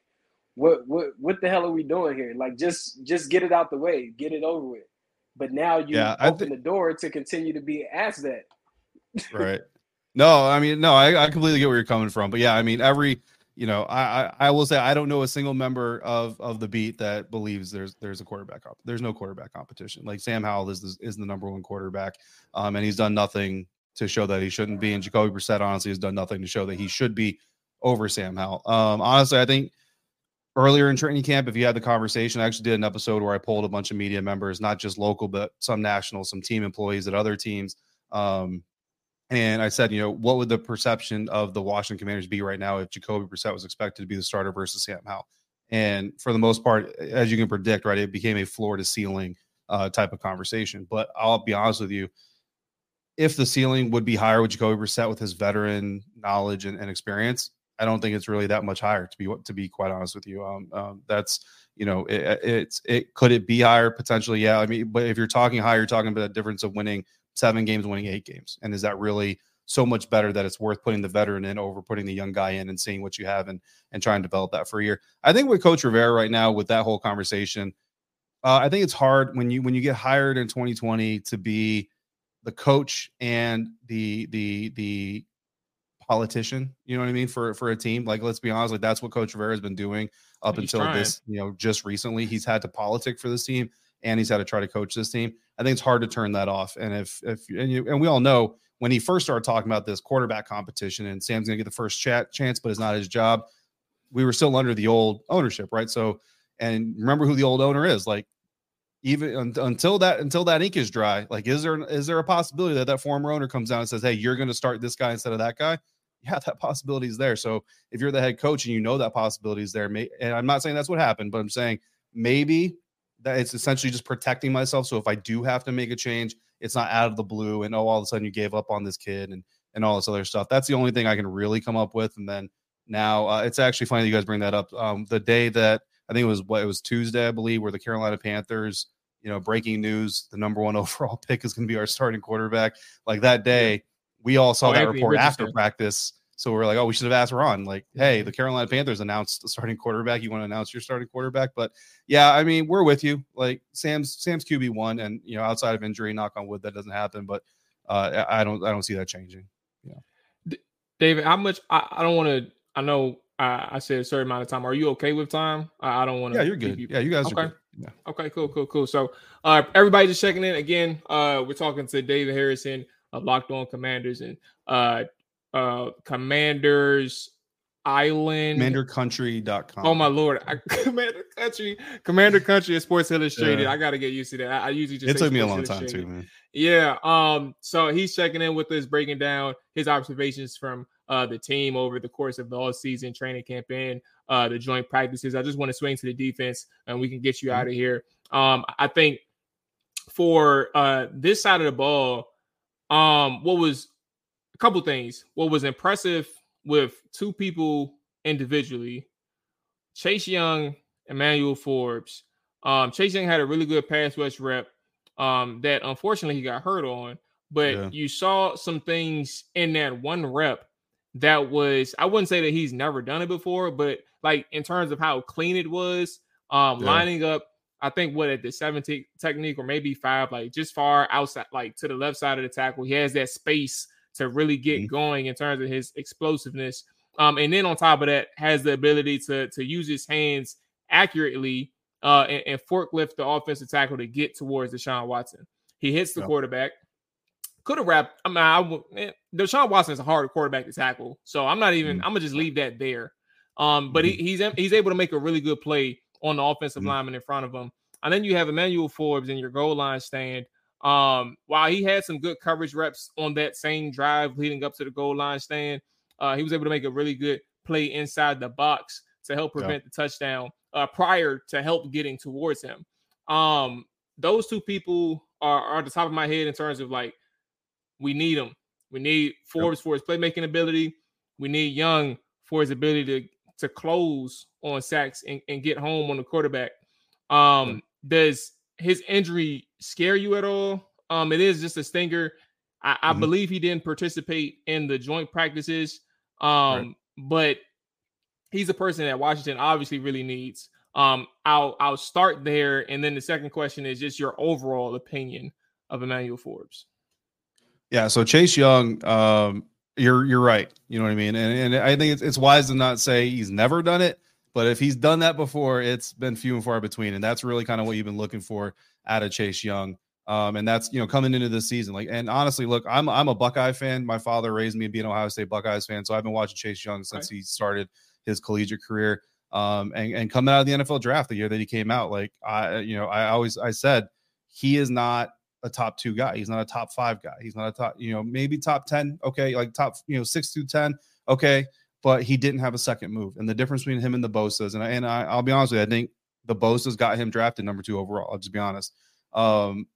what what what the hell are we doing here? Like just just get it out the way, get it over with. But now you yeah, open th- the door to continue to be asked that. (laughs) right. No, I mean, no, I, I completely get where you're coming from. But yeah, I mean, every you know, I, I, I will say I don't know a single member of of the beat that believes there's there's a quarterback comp- there's no quarterback competition. Like Sam Howell is the, is the number one quarterback, um, and he's done nothing to show that he shouldn't be. And Jacoby Brissett honestly has done nothing to show that he should be over Sam Howell. Um, honestly, I think earlier in training camp, if you had the conversation, I actually did an episode where I pulled a bunch of media members, not just local, but some national, some team employees at other teams. Um, and I said, you know, what would the perception of the Washington Commanders be right now if Jacoby Brissett was expected to be the starter versus Sam Howell? And for the most part, as you can predict, right, it became a floor to ceiling uh, type of conversation. But I'll be honest with you, if the ceiling would be higher with Jacoby Brissett with his veteran knowledge and, and experience, I don't think it's really that much higher to be to be quite honest with you. Um, um, that's you know, it, it's it could it be higher potentially? Yeah, I mean, but if you're talking higher, you're talking about the difference of winning seven games, winning eight games, and is that really so much better that it's worth putting the veteran in over putting the young guy in and seeing what you have and and trying to develop that for a year? I think with Coach Rivera right now with that whole conversation, uh, I think it's hard when you when you get hired in 2020 to be the coach and the the the politician. You know what I mean for for a team. Like let's be honest, like that's what Coach Rivera has been doing up he's until trying. this. You know, just recently he's had to politic for this team and he's had to try to coach this team. I think it's hard to turn that off. And if if and you and we all know when he first started talking about this quarterback competition and Sam's going to get the first chat chance, but it's not his job. We were still under the old ownership, right? So, and remember who the old owner is. Like even un- until that until that ink is dry like is there is there a possibility that that former owner comes down and says hey you're going to start this guy instead of that guy? Yeah that possibility is there. So if you're the head coach and you know that possibility is there may, and i'm not saying that's what happened but i'm saying maybe that it's essentially just protecting myself. So if i do have to make a change it's not out of the blue and oh all of a sudden you gave up on this kid and and all this other stuff. That's the only thing i can really come up with and then now uh, it's actually funny that you guys bring that up. Um, the day that I think it was what it was Tuesday, I believe, where the Carolina Panthers you know, breaking news, the number one (laughs) overall pick is going to be our starting quarterback. Like that day, we all saw oh, that Anthony report Richardson. after practice. So we are like, oh, we should have asked Ron, like, hey, the Carolina Panthers announced the starting quarterback. You want to announce your starting quarterback? But yeah, I mean, we're with you. Like Sam's Sam's QB one, and you know, outside of injury, knock on wood, that doesn't happen. But uh, I don't I don't see that changing. Yeah, David, how much? I, I don't want to. I know I, I, said a certain amount of time. Are you okay with time? I, I don't want to. Yeah, you're good. You, yeah, you guys are okay. Yeah. Okay, cool, cool, cool. So, uh, everybody just checking in again. Uh, we're talking to David Harrison of Locked On Commanders and uh, uh, Commanders Island. CommanderCountry.com. Oh my lord, I, (laughs) Commander Country, Commander Country at Sports Illustrated. Yeah. I got to get used to that. I, I usually just it took me a long time too, man. Yeah. Um. So he's checking in with us, breaking down his observations from uh, the team over the course of the all season training campaign, uh, the joint practices. I just want to swing to the defense and we can get you mm-hmm. out of here. Um, I think for uh, this side of the ball, um, what was a couple things. What was impressive with two people individually, Chase Young, Emmanuel Forbes. Um, Chase Young had a really good pass rush rep um, that unfortunately he got hurt on, but yeah. you saw some things in that one rep that was I wouldn't say that he's never done it before, but like in terms of how clean it was, um, yeah. lining up, I think what at the 17 technique or maybe five, like just far outside, like to the left side of the tackle, he has that space to really get mm-hmm. going in terms of his explosiveness. Um, and then on top of that, has the ability to to use his hands accurately uh, and, and forklift the offensive tackle to get towards Deshaun Watson. He hits the quarterback could have wrapped. I mean, I would. Man, Deshaun Watson is a hard quarterback to tackle, so I'm not even. Mm-hmm. I'm gonna just leave that there. Um, but mm-hmm. he, he's he's able to make a really good play on the offensive mm-hmm. lineman in front of him, and then you have Emmanuel Forbes in your goal line stand. Um, while he had some good coverage reps on that same drive leading up to the goal line stand, uh, he was able to make a really good play inside the box to help prevent yeah. the touchdown uh, prior to help getting towards him. Um, those two people are, are at the top of my head in terms of like we need him. We need Forbes for his playmaking ability. We need Young for his ability to to close on sacks and, and get home on the quarterback. Um. Does his injury scare you at all? Um, it is just a stinger. I, I mm-hmm. believe he didn't participate in the joint practices. Um, right. but he's a person that Washington obviously really needs. Um, I'll I'll start there, and then the second question is just your overall opinion of Emmanuel Forbes. Yeah, so Chase Young, um, you're you're right. You know what I mean, and and I think it's it's wise to not say he's never done it, but if he's done that before, it's been few and far between, and that's really kind of what you've been looking for out of Chase Young. Um, and that's you know coming into this season. Like, and honestly, look, I'm I'm a Buckeye fan. My father raised me being an Ohio State Buckeyes fan, so I've been watching Chase Young since right. he started his collegiate career. Um, and, and coming out of the NFL draft the year that he came out, like I, you know, I always I said he is not a top two guy. He's not a top five guy. He's not a top, you know, maybe top 10. Okay. Like top, you know, six to 10. Okay. But he didn't have a second move. And the difference between him and the Bosa's, and, I, and I, will be honest with you, I think the Bosa's got him drafted number two overall. I'll just be honest. Um,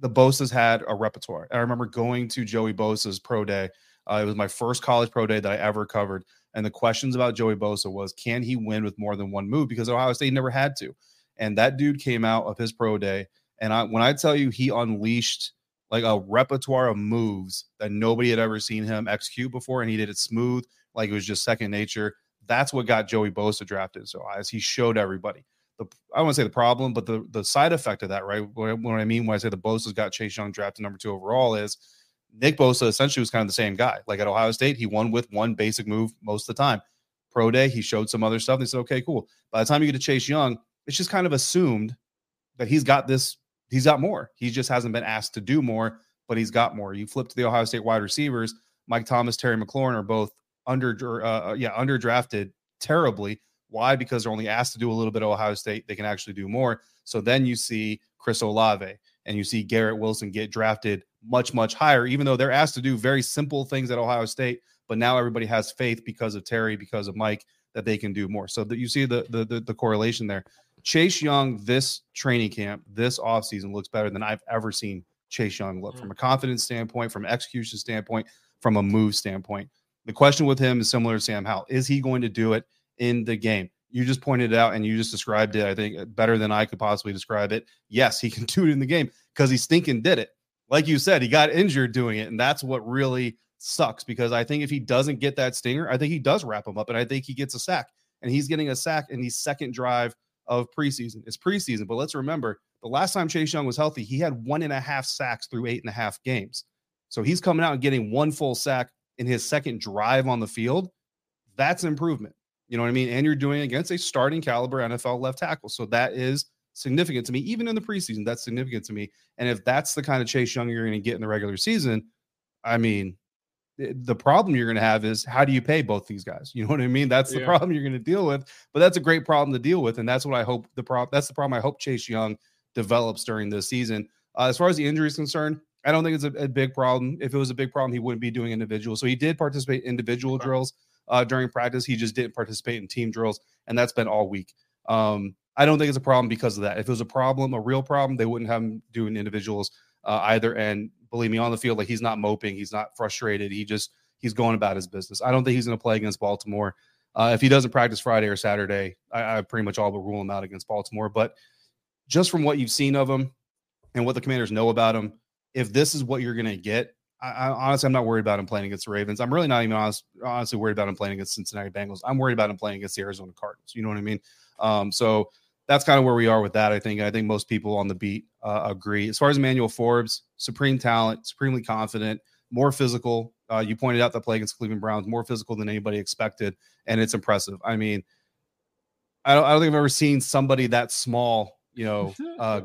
the Bosa's had a repertoire. I remember going to Joey Bosa's pro day. Uh, it was my first college pro day that I ever covered. And the questions about Joey Bosa was, can he win with more than one move? Because Ohio State never had to. And that dude came out of his pro day. And I, when I tell you he unleashed like a repertoire of moves that nobody had ever seen him execute before, and he did it smooth, like it was just second nature. That's what got Joey Bosa drafted. So as he showed everybody, the I want to say the problem, but the the side effect of that, right? What, what I mean when I say the Bosa's got Chase Young drafted number two overall is Nick Bosa essentially was kind of the same guy. Like at Ohio State, he won with one basic move most of the time. Pro day, he showed some other stuff. And They said, okay, cool. By the time you get to Chase Young, it's just kind of assumed that he's got this, he's got more. He just hasn't been asked to do more, but he's got more. You flip to the Ohio State wide receivers, Mike Thomas, Terry McLaurin are both under, uh, uh yeah, underdrafted terribly. Why? Because they're only asked to do a little bit of Ohio State. They can actually do more. So then you see Chris Olave and you see Garrett Wilson get drafted much, much higher, even though they're asked to do very simple things at Ohio State. But now everybody has faith because of Terry, because of Mike, that they can do more. So that you see the, the the, the correlation there. Chase Young this training camp, this offseason looks better than I've ever seen Chase Young look mm-hmm. from a confidence standpoint, from execution standpoint, from a move standpoint. The question with him is similar to Sam Howell. Is he going to do it in the game? You just pointed it out and you just described it, I think, better than I could possibly describe it. Yes, he (laughs) can do it in the game because he stinking did it like you said, he got injured doing it. And that's what really sucks because I think if he doesn't get that stinger, I think he does wrap him up and I think he gets a sack. And he's getting a sack in the second drive of preseason. It's preseason, but let's remember the last time Chase Young was healthy, he had one and a half sacks through eight and a half games. So he's coming out and getting one full sack in his second drive on the field. That's improvement. You know what I mean? And you're doing against a starting caliber NFL left tackle. So that is significant to me. Even in the preseason, that's significant to me. And if that's the kind of Chase Young you're going to get in the regular season, I mean, the problem you're going to have is how do you pay both these guys? You know what I mean? That's the yeah. problem you're going to deal with. But that's a great problem to deal with, and that's what I hope the problem. That's the problem I hope Chase Young develops during this season. Uh, as far as the injury is concerned, I don't think it's a, a, big problem. If it was a big problem, he wouldn't be doing individual. So he did participate in individual drills uh, during practice. He just didn't participate in team drills, and that's been all week. Um, I don't think it's a problem because of that. If it was a problem, a real problem, they wouldn't have him doing individuals uh, either. And believe me, on the field, like he's not moping, he's not frustrated. He just he's going about his business. I don't think he's going to play against Baltimore. Uh, if he doesn't practice Friday or Saturday, I, I pretty much all but rule him out against Baltimore. But just from what you've seen of him and what the Commanders know about him, if this is what you're going to get, I, I, honestly, I'm not worried about him playing against the Ravens. I'm really not even honest, honestly worried about him playing against Cincinnati Bengals. I'm worried about him playing against the Arizona Cardinals. You know what I mean? Um, so that's kind of where we are with that. I think. I think most people on the beat uh, agree. As far as Emmanuel Forbes, supreme talent, supremely confident, more physical. Uh, you pointed out that play against Cleveland Browns more physical than anybody expected, and it's impressive. I mean, I don't, I don't think I've ever seen somebody that small, you know, (laughs) uh,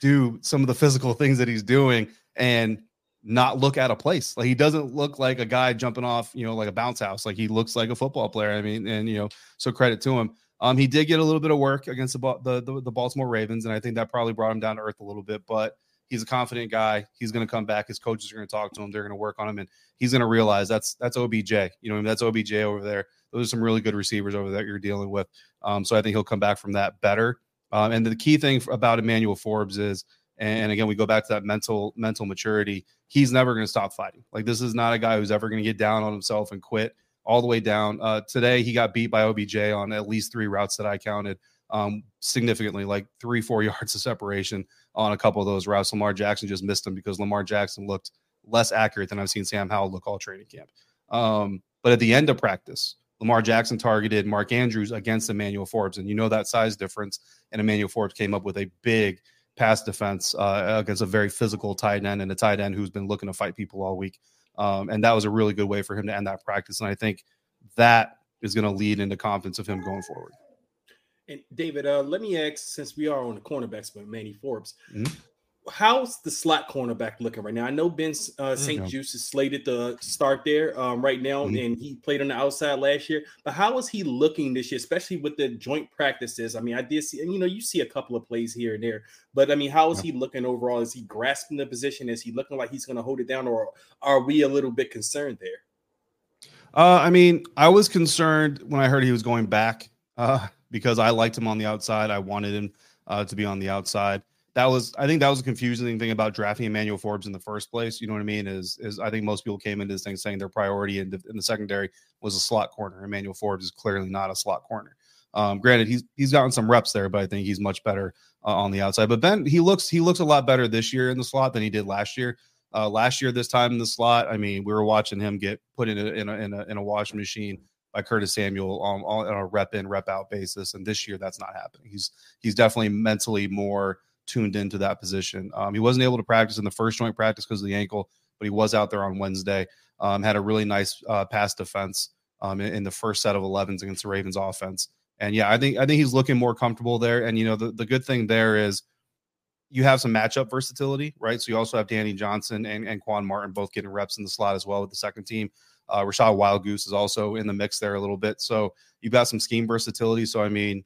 do some of the physical things that he's doing and not look out of place. Like he doesn't look like a guy jumping off, you know, like a bounce house. Like he looks like a football player. I mean, and you know, so credit to him. Um, he did get a little bit of work against the, the, the the Baltimore Ravens, and I think that probably brought him down to earth a little bit. But he's a confident guy. He's going to come back. His coaches are going to talk to him. They're going to work on him, and he's going to realize that's that's OBJ. You know, that's OBJ over there. Those are some really good receivers over there you're dealing with. Um, so I think he'll come back from that better. Um, and the key thing about Emmanuel Forbes is, and again, we go back to that mental mental maturity. He's never going to stop fighting. Like this is not a guy who's ever going to get down on himself and quit all the way down. Uh, today, he got beat by OBJ on at least three routes that I counted um, significantly, like three, four (laughs) yards of separation on a couple of those routes. Lamar Jackson just missed them because Lamar Jackson looked less accurate than I've seen Sam Howell look all training camp. Um, but at the end of practice, Lamar Jackson targeted Mark Andrews against Emmanuel Forbes, and you know that size difference. And Emmanuel Forbes came up with a big pass defense uh, against a very physical tight end and a tight end who's been looking to fight people all week. Um, and that was a really good way for him to end that practice. And I think that is going to lead into confidence of him going forward. And David, uh, let me ask, since we are on the cornerbacks with Manny Forbes, mm-hmm how's the slot cornerback looking right now? I know Ben uh, St. Juste is slated to start there um, right now, mm-hmm. and he played on the outside last year. But how is he looking this year, especially with the joint practices? I mean, I did see, you know, you see a couple of plays here and there, but I mean, how is he looking overall? Is he grasping the position? Is he looking like he's going to hold it down, or are we a little bit concerned there? Uh, I mean, I was concerned when I heard he was going back uh, because I liked him on the outside. I wanted him uh, to be on the outside that was I think that was a confusing thing about drafting Emmanuel Forbes in the first place. You know what I mean? Is is I think most people came into this thing saying their priority in the, in the secondary was a slot corner. Emmanuel Forbes is clearly not a slot corner. Um, granted, he's he's gotten some reps there, but I think he's much better uh, on the outside. But Ben, he looks he looks a lot better this year in the slot than he did last year. Uh, last year, this time in the slot, I mean, we were watching him get put in a in a in a, in a washing machine by Curtis Samuel on, on a rep in rep out basis, and this year that's not happening. He's he's definitely mentally more tuned into that position. Um, he wasn't able to practice in the first joint practice because of the ankle, but he was out there on Wednesday. Um, had a really nice uh, pass defense um, in, in, the first set of 11s against the Ravens offense. And yeah, I think I think he's looking more comfortable there. And you know, the, the good thing there is you have some matchup versatility, right? So you also have Danny Johnson and, and Quan Martin both getting reps in the slot as well with the second team. Uh, Wildgoose is also in the mix there a little bit. So you've got some scheme versatility. So I mean,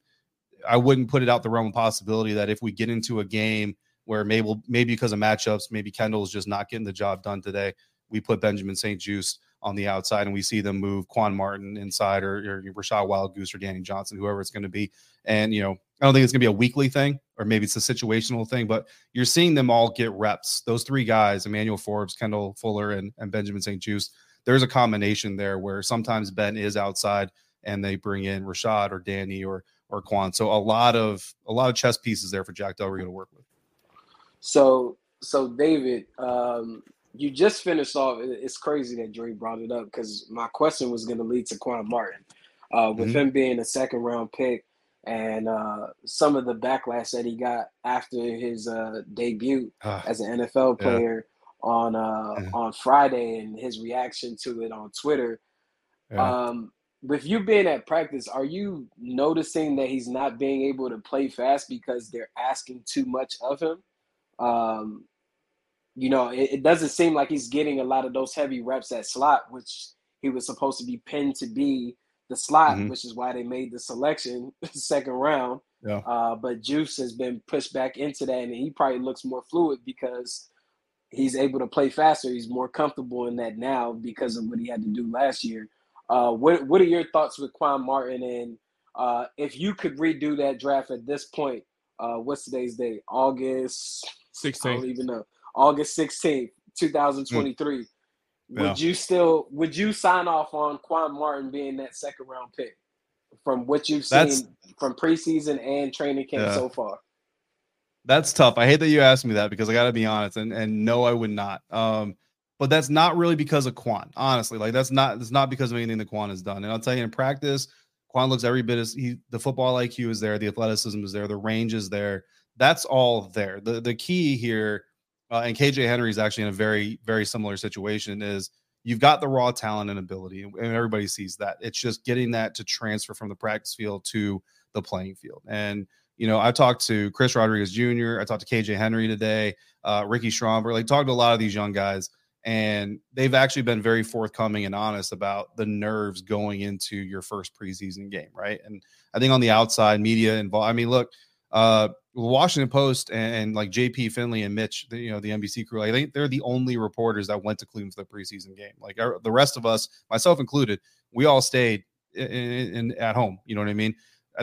I wouldn't put it out the realm of possibility that if we get into a game where maybe maybe because of matchups, maybe Kendall's just not getting the job done today, we put Benjamin St. Juste on the outside and we see them move Quan Martin inside or, or Wildgoose or Danny Johnson, whoever it's going to be. And, you know, I don't think it's going to be a weekly thing or maybe it's a situational thing, but you're seeing them all get reps. Those three guys, Emmanuel Forbes, Kendall Fuller, and, and Benjamin St. Juste, there's a combination there where sometimes Ben is outside and they bring in Rachad or Danny or or Quan. So a lot of a lot of chess pieces there for Jack Del Rio to work with. So so David, um, you just finished off. It's crazy that Dre brought it up because my question was going to lead to Quan Martin, uh, with mm-hmm. him being a second round pick and uh, some of the backlash that he got after his uh, debut ah, as an NFL player yeah. on uh, yeah. on Friday and his reaction to it on Twitter. Yeah. Um, with you being at practice, are you noticing that he's not being able to play fast because they're asking too much of him? Um, you know, it, it, doesn't seem like he's getting a lot of those heavy reps at slot, which he was supposed to be pinned to be the slot, mm-hmm. which is why they made the selection (laughs) second round. Yeah. Uh, but Juice has been pushed back into that, and he probably looks more fluid because he's able to play faster. He's more comfortable in that now because of what he had to do last year. Uh, what What are your thoughts with Quan Martin? And uh, if you could redo that draft at this point, uh, what's today's date? August 16th. I don't even know. August 16th, 2023. Mm. Yeah. Would you still would you sign off on Quan Martin being that second round pick from what you've seen That's, from preseason and training camp yeah. so far? That's tough. I hate that you asked me that because I got to be honest, and and no, I would not. Um, but that's not really because of Quan. Honestly, like that's not that's not because of anything that Quan has done. And I'll tell you, in practice, Quan looks every bit as he the football IQ is there, the athleticism is there, the range is there. That's all there. The the key here, uh, and KJ Henry is actually in a very very similar situation. Is you've got the raw talent and ability, and everybody sees that. It's just getting that to transfer from the practice field to the playing field. And you know, I talked to Chris Rodriguez Jr. I talked to KJ Henry today, uh, Ricky Stromberg, like talked to a lot of these young guys and they've actually been very forthcoming and honest about the nerves going into your first preseason game, right? And I think on the outside, media involved. I mean, look, uh, Washington Post and, and, like JP Finlay and Mitch, the, you know, the NBC crew, I think they're the only reporters that went to Cleveland for the preseason game. Like our, the rest of us, myself included, we all stayed in, in, in at home. You know what I mean?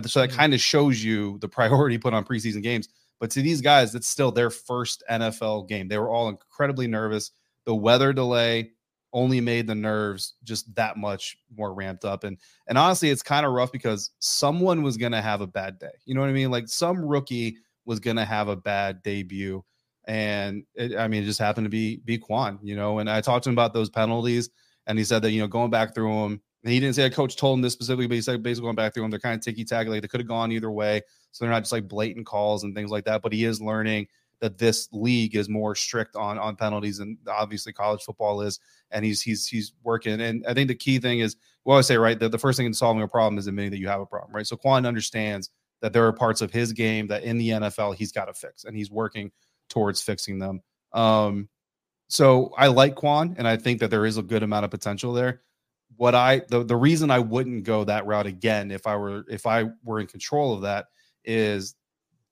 So that mm-hmm. kind of shows you the priority (laughs) put on preseason games. But to these guys, it's still their first NFL game. They were all incredibly nervous the weather delay only made the nerves just that much more ramped up and and honestly it's kind of rough because someone was going to have a bad day you know what i mean like some rookie was going to have a bad debut and it, i mean it just happened to be be Quan you know and i talked to him about those penalties and he said that you know going back through them he didn't say a coach told him this specifically, but he said basically going back through them, they're kind of ticky tacky. Like they could have gone either way. So they're not just like blatant calls and things like that. But he is learning that this league is more strict on on penalties and obviously college football is. And he's he's he's working. And I think the key thing is we always say, right, that the first thing in solving a problem is admitting that you have a problem, right? So Quan understands that there are parts of his game that in the NFL he's got to fix, and he's working towards fixing them. Um, so I like Quan, and I think that there is a good amount of potential there. What I the the reason I wouldn't go that route again if I were if I were in control of that is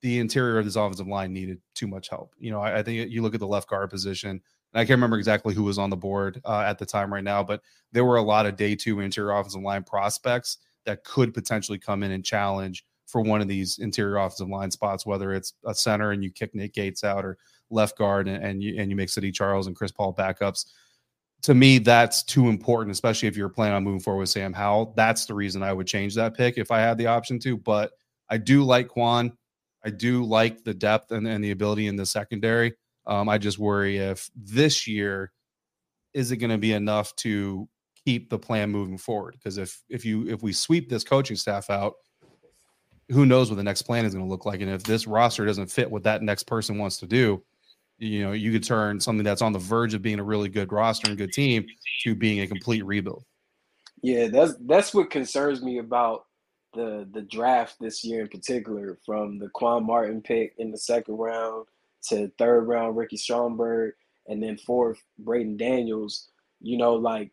the interior of this offensive line needed too much help. You know, I, I think you look at the left guard position, and I can't remember exactly who was on the board uh, at the time right now, but there were a lot of day two interior offensive line prospects that could potentially come in and challenge for one of these interior offensive line spots, whether it's a center and you kick Nick Gates out or left guard and, and you and you make Saahdiq Charles and Chris Paul backups. To me, that's too important, especially if you're planning on moving forward with Sam Howell. That's the reason I would change that pick if I had the option to. But I do like Quan. I do like the depth and, and the ability in the secondary. Um, I just worry if this year is it going to be enough to keep the plan moving forward? Because if if you if we sweep this coaching staff out, who knows what the next plan is going to look like? And if this roster doesn't fit what that next person wants to do, you know, you could turn something that's on the verge of being a really good roster and good team to being a complete rebuild. Yeah, that's that's what concerns me about the the draft this year in particular, from the Quan Martin pick in the second round to third round Ricky Stromberg, and then fourth Braeden Daniels. You know, like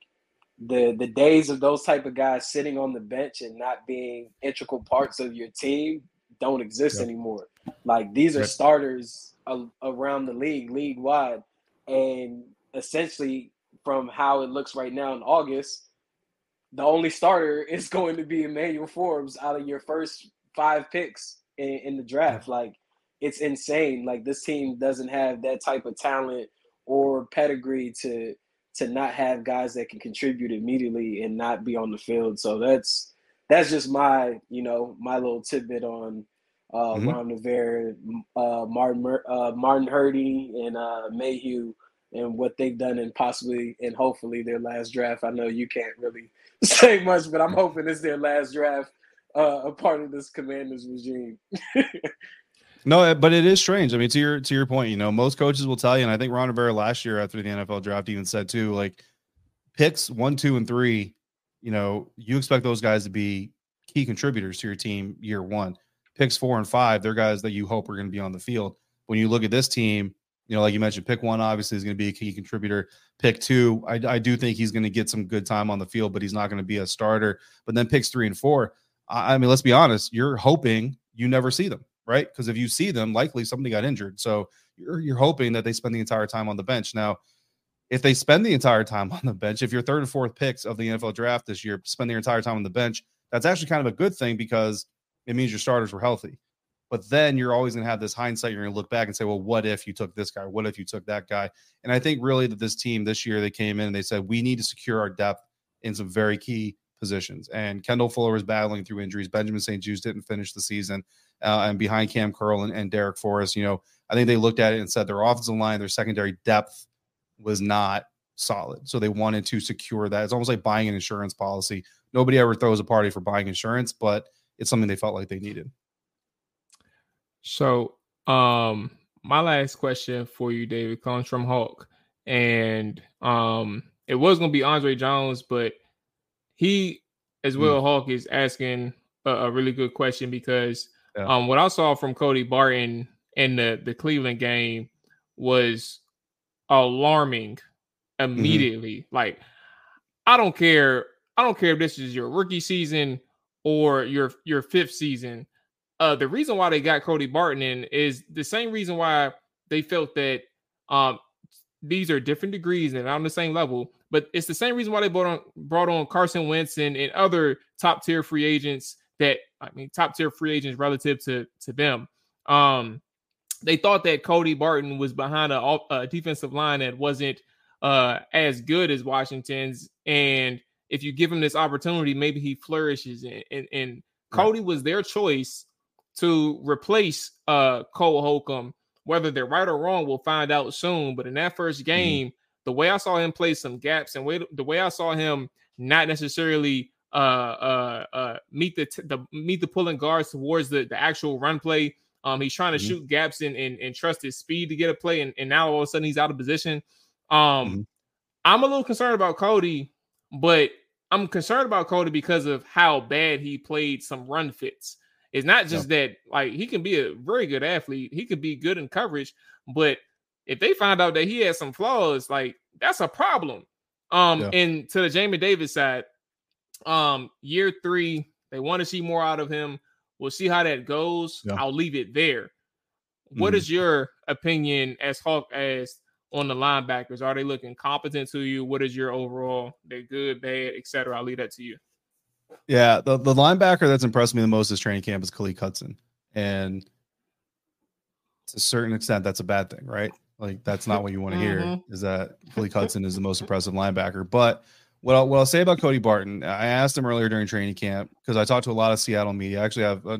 the the days of those type of guys sitting on the bench and not being integral parts of your team don't exist yep. anymore. Like these are yep. starters around the league, league wide, and essentially from how it looks right now in August, the only starter is (laughs) going to be Emmanuel Forbes out of your first five picks in, in the draft. Like it's insane. Like this team doesn't have that type of talent or pedigree to to not have guys that can contribute immediately and not be on the field. So that's that's just my you know my little tidbit on uh, mm-hmm. Ron Rivera, uh, Martin uh, Martin Hurney, and uh, Mayhew, and what they've done and possibly and hopefully their last draft. I know you can't really (laughs) say much, but I'm hoping it's their last draft, uh, a part of this Commanders regime. (laughs) no, but it is strange. I mean, to your to your point, you know, most coaches will tell you, and I think Ron Rivera last year after the NFL draft even said too, like picks one, two, and three. You know, you expect those guys to be key contributors to your team year one picks four and five, they're guys that you hope are going to be on the field. When you look at this team, you know, like you mentioned, pick one obviously is going to be a key contributor. Pick two, I, I do think he's going to get some good time on the field, but he's not going to be a starter. But then picks three and four, I, I mean, let's be honest, you're hoping you never see them, right? Because if you see them, likely somebody got injured. So you're, you're hoping that they spend the entire time on the bench. Now, if they spend the entire time (laughs) on the bench, if your third and fourth picks of the NFL draft this year spend their entire time on the bench, that's actually kind of a good thing because – it means your starters were healthy. But then you're always going to have this hindsight. You're going to look back and say, well, what if you took this guy? What if you took that guy? And I think really that this team this year, they came in and they said, we need to secure our depth in some very key positions. And Kendall Fuller was battling through injuries. Benjamin St-Juste didn't finish the season. Uh, and behind Cam Curl and, and Darrick Forrest, you know, I think they looked at it and said their offensive line, their secondary depth was not solid. So they wanted to secure that. It's almost like buying an insurance policy. Nobody ever throws a party for buying insurance, but it's something they felt like they needed. So, um, my last question for you, David, comes from Hulk, and um, it was going to be Andre Jones, but he, as hmm. well, mm. Hulk is asking a, a, really good question because yeah. um, what I saw from Cody Barton in the the Cleveland game was alarming mm-hmm. immediately. Mm-hmm. Like, I don't care. I don't care if this is your rookie season or your your fifth season. Uh, the reason why they got Cody Barton in is the same reason why they felt that um, these are different degrees and on the same level, but it's the same reason why they brought on brought on Carson Wentz and, and other top tier free agents that I mean top tier free agents relative to to them. Um, they thought that Cody Barton was behind a, a defensive line that wasn't uh, as good as Washington's, and if you give him this opportunity, maybe he flourishes. And, and, and Cody was their choice to replace uh, Cole Holcomb. Whether they're right or wrong, we'll find out soon. But in that first mm-hmm. game, mm-hmm. the way I saw him play some gaps and way, the way I saw him not necessarily uh uh uh meet the t- the meet the pulling guards towards the the actual run play. Um, he's trying to mm-hmm. shoot gaps and, and and trust his speed to get a play, and, and now all of a sudden he's out of position. Um, mm-hmm. I'm a little concerned about Cody, but I'm concerned about Cody because of how bad he played some run fits. It's not just that like he can be a very good athlete, he could be good in coverage, but if they find out that he has some flaws, like that's a problem. Um, yeah. and to the Jamin Davis side, um, year three, they want to see more out of him. We'll see how that goes. Yeah. I'll leave it there. What mm. is your opinion as Hawk as on the linebackers? Are they looking competent to you? What is your overall? They're good, bad, etc. I'll leave that to you. Yeah, the, the linebacker that's impressed me the most this training camp is Khaleke Hudson. And to a certain extent, that's a bad thing, right? Like that's not what you want to hear. Mm-hmm. Is that Khaleke Hudson is the most impressive linebacker? But what I'll, what I'll say about Cody Barton, I asked him earlier during training camp because I talked to a lot of Seattle media. I actually have a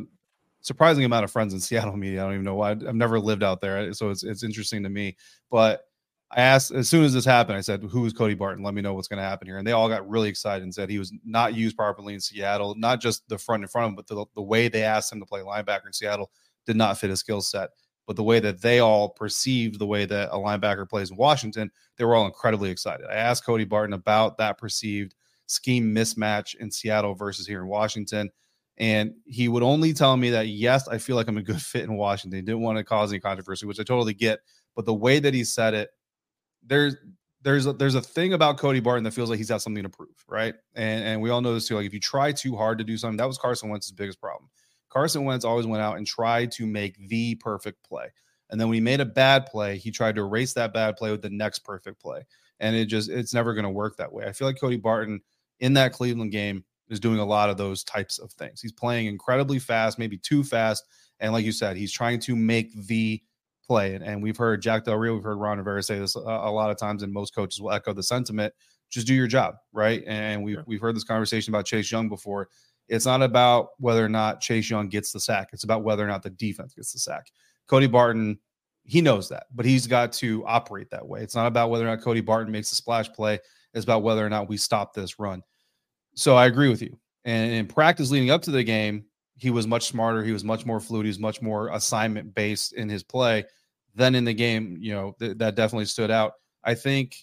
surprising amount of friends in Seattle media. I don't even know why. I've never lived out there, so it's it's interesting to me. But I asked as soon as this happened, I said, "Who is Cody Barton? Let me know what's going to happen here." And they all got really excited and said he was not used properly in Seattle. Not just the front in front of him, but the, the way they asked him to play linebacker in Seattle did not fit his skill set but the way that they all perceived the way that a linebacker plays in Washington, they were all incredibly excited. I asked Cody Barton about that perceived scheme mismatch in Seattle versus here in Washington. And he would only tell me that, yes, I feel like I'm a good (laughs) fit in Washington. He didn't want to cause any controversy, which I totally get. But the way that he said it, there's there's a, there's a thing about Cody Barton that feels like he's got something to prove, right? And and we all know this too. Like if you try too hard to do something, that was Carson Wentz's biggest problem. Carson Wentz always went out and tried to make the perfect play. And then when he made a bad play, he tried to erase that bad play with the next perfect play. And it just, it's never going to work that way. I feel like Cody Barton in that Cleveland game is doing a lot of those types of things. He's playing incredibly fast, maybe too fast. And like you said, he's trying to make the play. And, and we've heard Jack Del Rio, we've heard Ron Rivera say this a, a, lot of times, and most coaches will echo the sentiment just do your job, right? And we've, we've heard this conversation about Chase Young before. It's not about whether or not Chase Young gets the sack. It's about whether or not the defense gets the sack. Cody Barton, he knows that, but he's got to operate that way. It's not about whether or not Cody Barton makes a splash play. It's about whether or not we stop this run. So I agree with you. And in practice leading up to the game, he was much smarter. He was much more fluid. He was much more assignment based in his play. Then in the game, you know, th- that definitely stood out. I think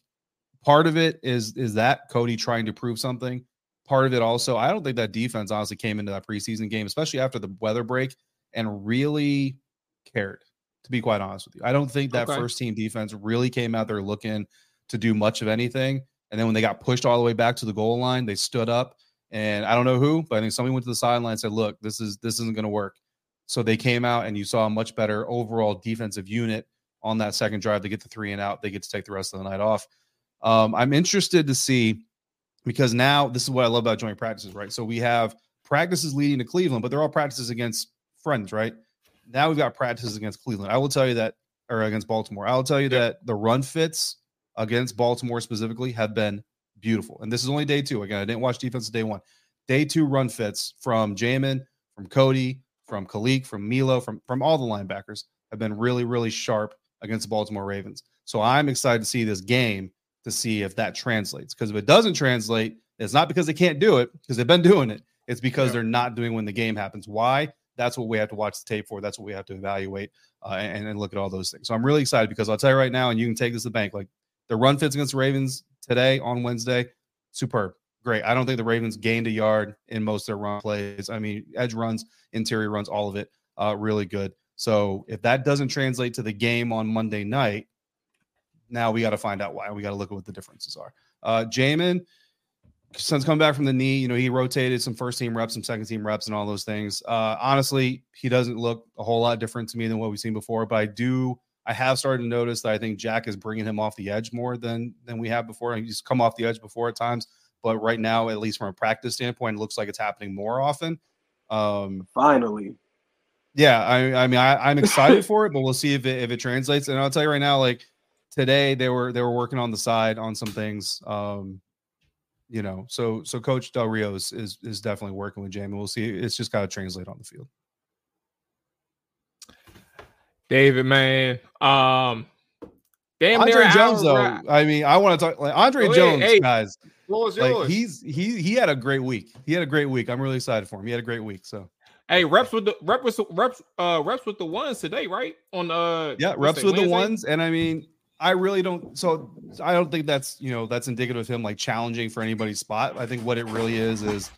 part of it is is that Cody trying to prove something part of it also. I don't think that defense honestly came into that preseason game, especially after the weather break, and really cared. To be quite honest with you, I don't think that okay. first team defense really came out there looking to do much of anything. And then when they got pushed all the way back to the goal line, they stood up. And I don't know who, but I think somebody went to the sideline and said, "Look, this is this isn't going to work." So they came out, and you saw a much better overall defensive unit on that second drive. They get the three and out. They get to take the rest of the night off. Um, I'm interested to see because now this is what I love about joint practices, right? So we have practices leading to Cleveland, but they're all practices against friends, right? Now we've got practices against Cleveland. I will tell you that, or against Baltimore. I will tell you that the run fits against Baltimore specifically have been beautiful. And this is only day two. Again, I didn't watch defense day one. Day two run fits from Jamin, from Cody, from Khaleke, from Milo, from from all the linebackers have been really, really sharp against the Baltimore Ravens. So I'm excited to see this game to see if that translates. Because if it doesn't translate, it's not because they can't do it, because they've been doing it. It's because yeah. they're not doing when the game happens. Why? That's what we have to watch the tape for. That's what we have to evaluate uh, and, and look at all those things. So I'm really excited because I'll tell you right now, and you can take this to the bank. Like the run fits against the Ravens today on Wednesday, superb, great. I don't think the Ravens gained a yard in most of their run plays. I mean, edge runs, interior runs, all of it, uh, really good. So if that doesn't translate to the game on Monday night, now we got to find out why. We got to look at what the differences are. Uh, Jamin, since coming back from the knee, you know, he rotated some first team reps, some second team reps, and all those things. Uh, honestly, he doesn't look a whole lot different to me than what we've seen before. But I do, I have started to notice that I think Jack is bringing him off the edge more than than we have before. He's come off the edge before at times, but right now, at least from a practice standpoint, it looks like it's happening more often. Um, Finally, yeah, I, I mean, I, am excited (laughs) for it, but we'll see if it if it translates. And I'll tell you right now, like today they were they were working on the side on some things. Um, you know, so so Coach Del Rio is is, is definitely working with Jamin. We'll see. It's just got to translate on the field. David, man, um, damn Andre Jones though. I mean, I want to talk like Andre Jones, hey. guys. Like he's he he had a great week. He had a great week. I'm really excited for him. He had a great week. So Hey, reps with the rep with reps uh reps with the ones today, right? On uh yeah, reps with Wednesday? the ones, and I mean, I really don't. So I don't think that's you know that's indicative of him like challenging for anybody's spot. I think what it really is is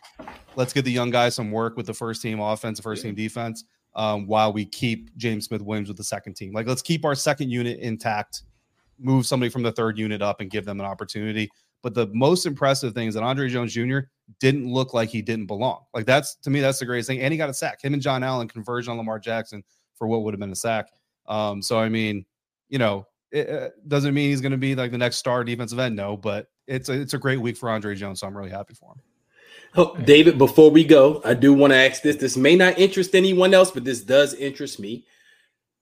let's get the young guys some work with the first team offense, first team defense, um, while we keep James Smith Williams with the second team. Like let's keep our second unit intact, move somebody from the third unit up, and give them an opportunity. But the most impressive thing is that Andre Jones Jr. didn't look like he didn't belong. Like that's to me, that's the greatest thing. And he got a sack. Him and John Allen converged on Lamar Jackson for what would have been a sack. Um, so I mean, you know, it uh, doesn't mean he's going to be like the next star defensive end. No, but it's a, it's a great week for Andre Jones. So I'm really happy for him. Oh, David, before we go, I do want to ask this. This may not interest anyone else, but this does interest me.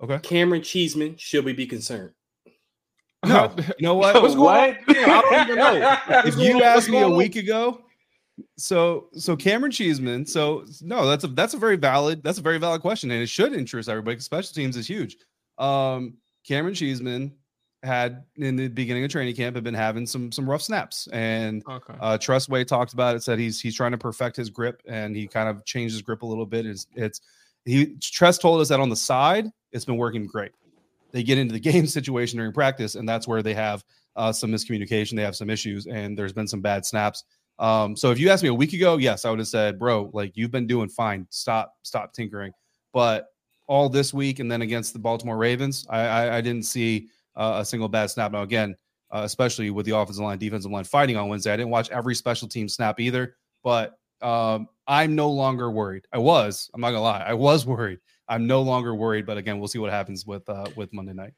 Okay. Cameron Cheeseman, should we be concerned? No, you know what? (laughs) What's going on? I don't even know. (laughs) if you asked me a week ago, so so Cameron Cheeseman, so no, that's a that's a very valid that's a very valid question, and it should interest everybody. Special teams is huge. Um, Cameron Cheeseman had in the beginning of training camp had been having some some rough snaps, and okay. uh, Tress Way talked about it. Said he's he's trying to perfect his grip, and he kind of changed his grip a little bit. It's, it's he Tress told us that on the side it's been working great they get into the (laughs) game situation during practice, and that's where they have uh, some miscommunication. They have some issues, and there's been some bad snaps. Um, so if you asked me a week ago, yes, I would have said, bro, like you've been doing fine. Stop, stop tinkering. But all this week, and then against the Baltimore Ravens, I, I, I didn't see uh, a single bad snap. Now again, uh, especially with the offensive line, defensive line fighting on Wednesday, I didn't watch every special team snap either. But um, I'm no longer worried. I was. I'm not gonna lie. I was (laughs) worried I'm no longer worried. But again, we'll see what happens with uh, with Monday night.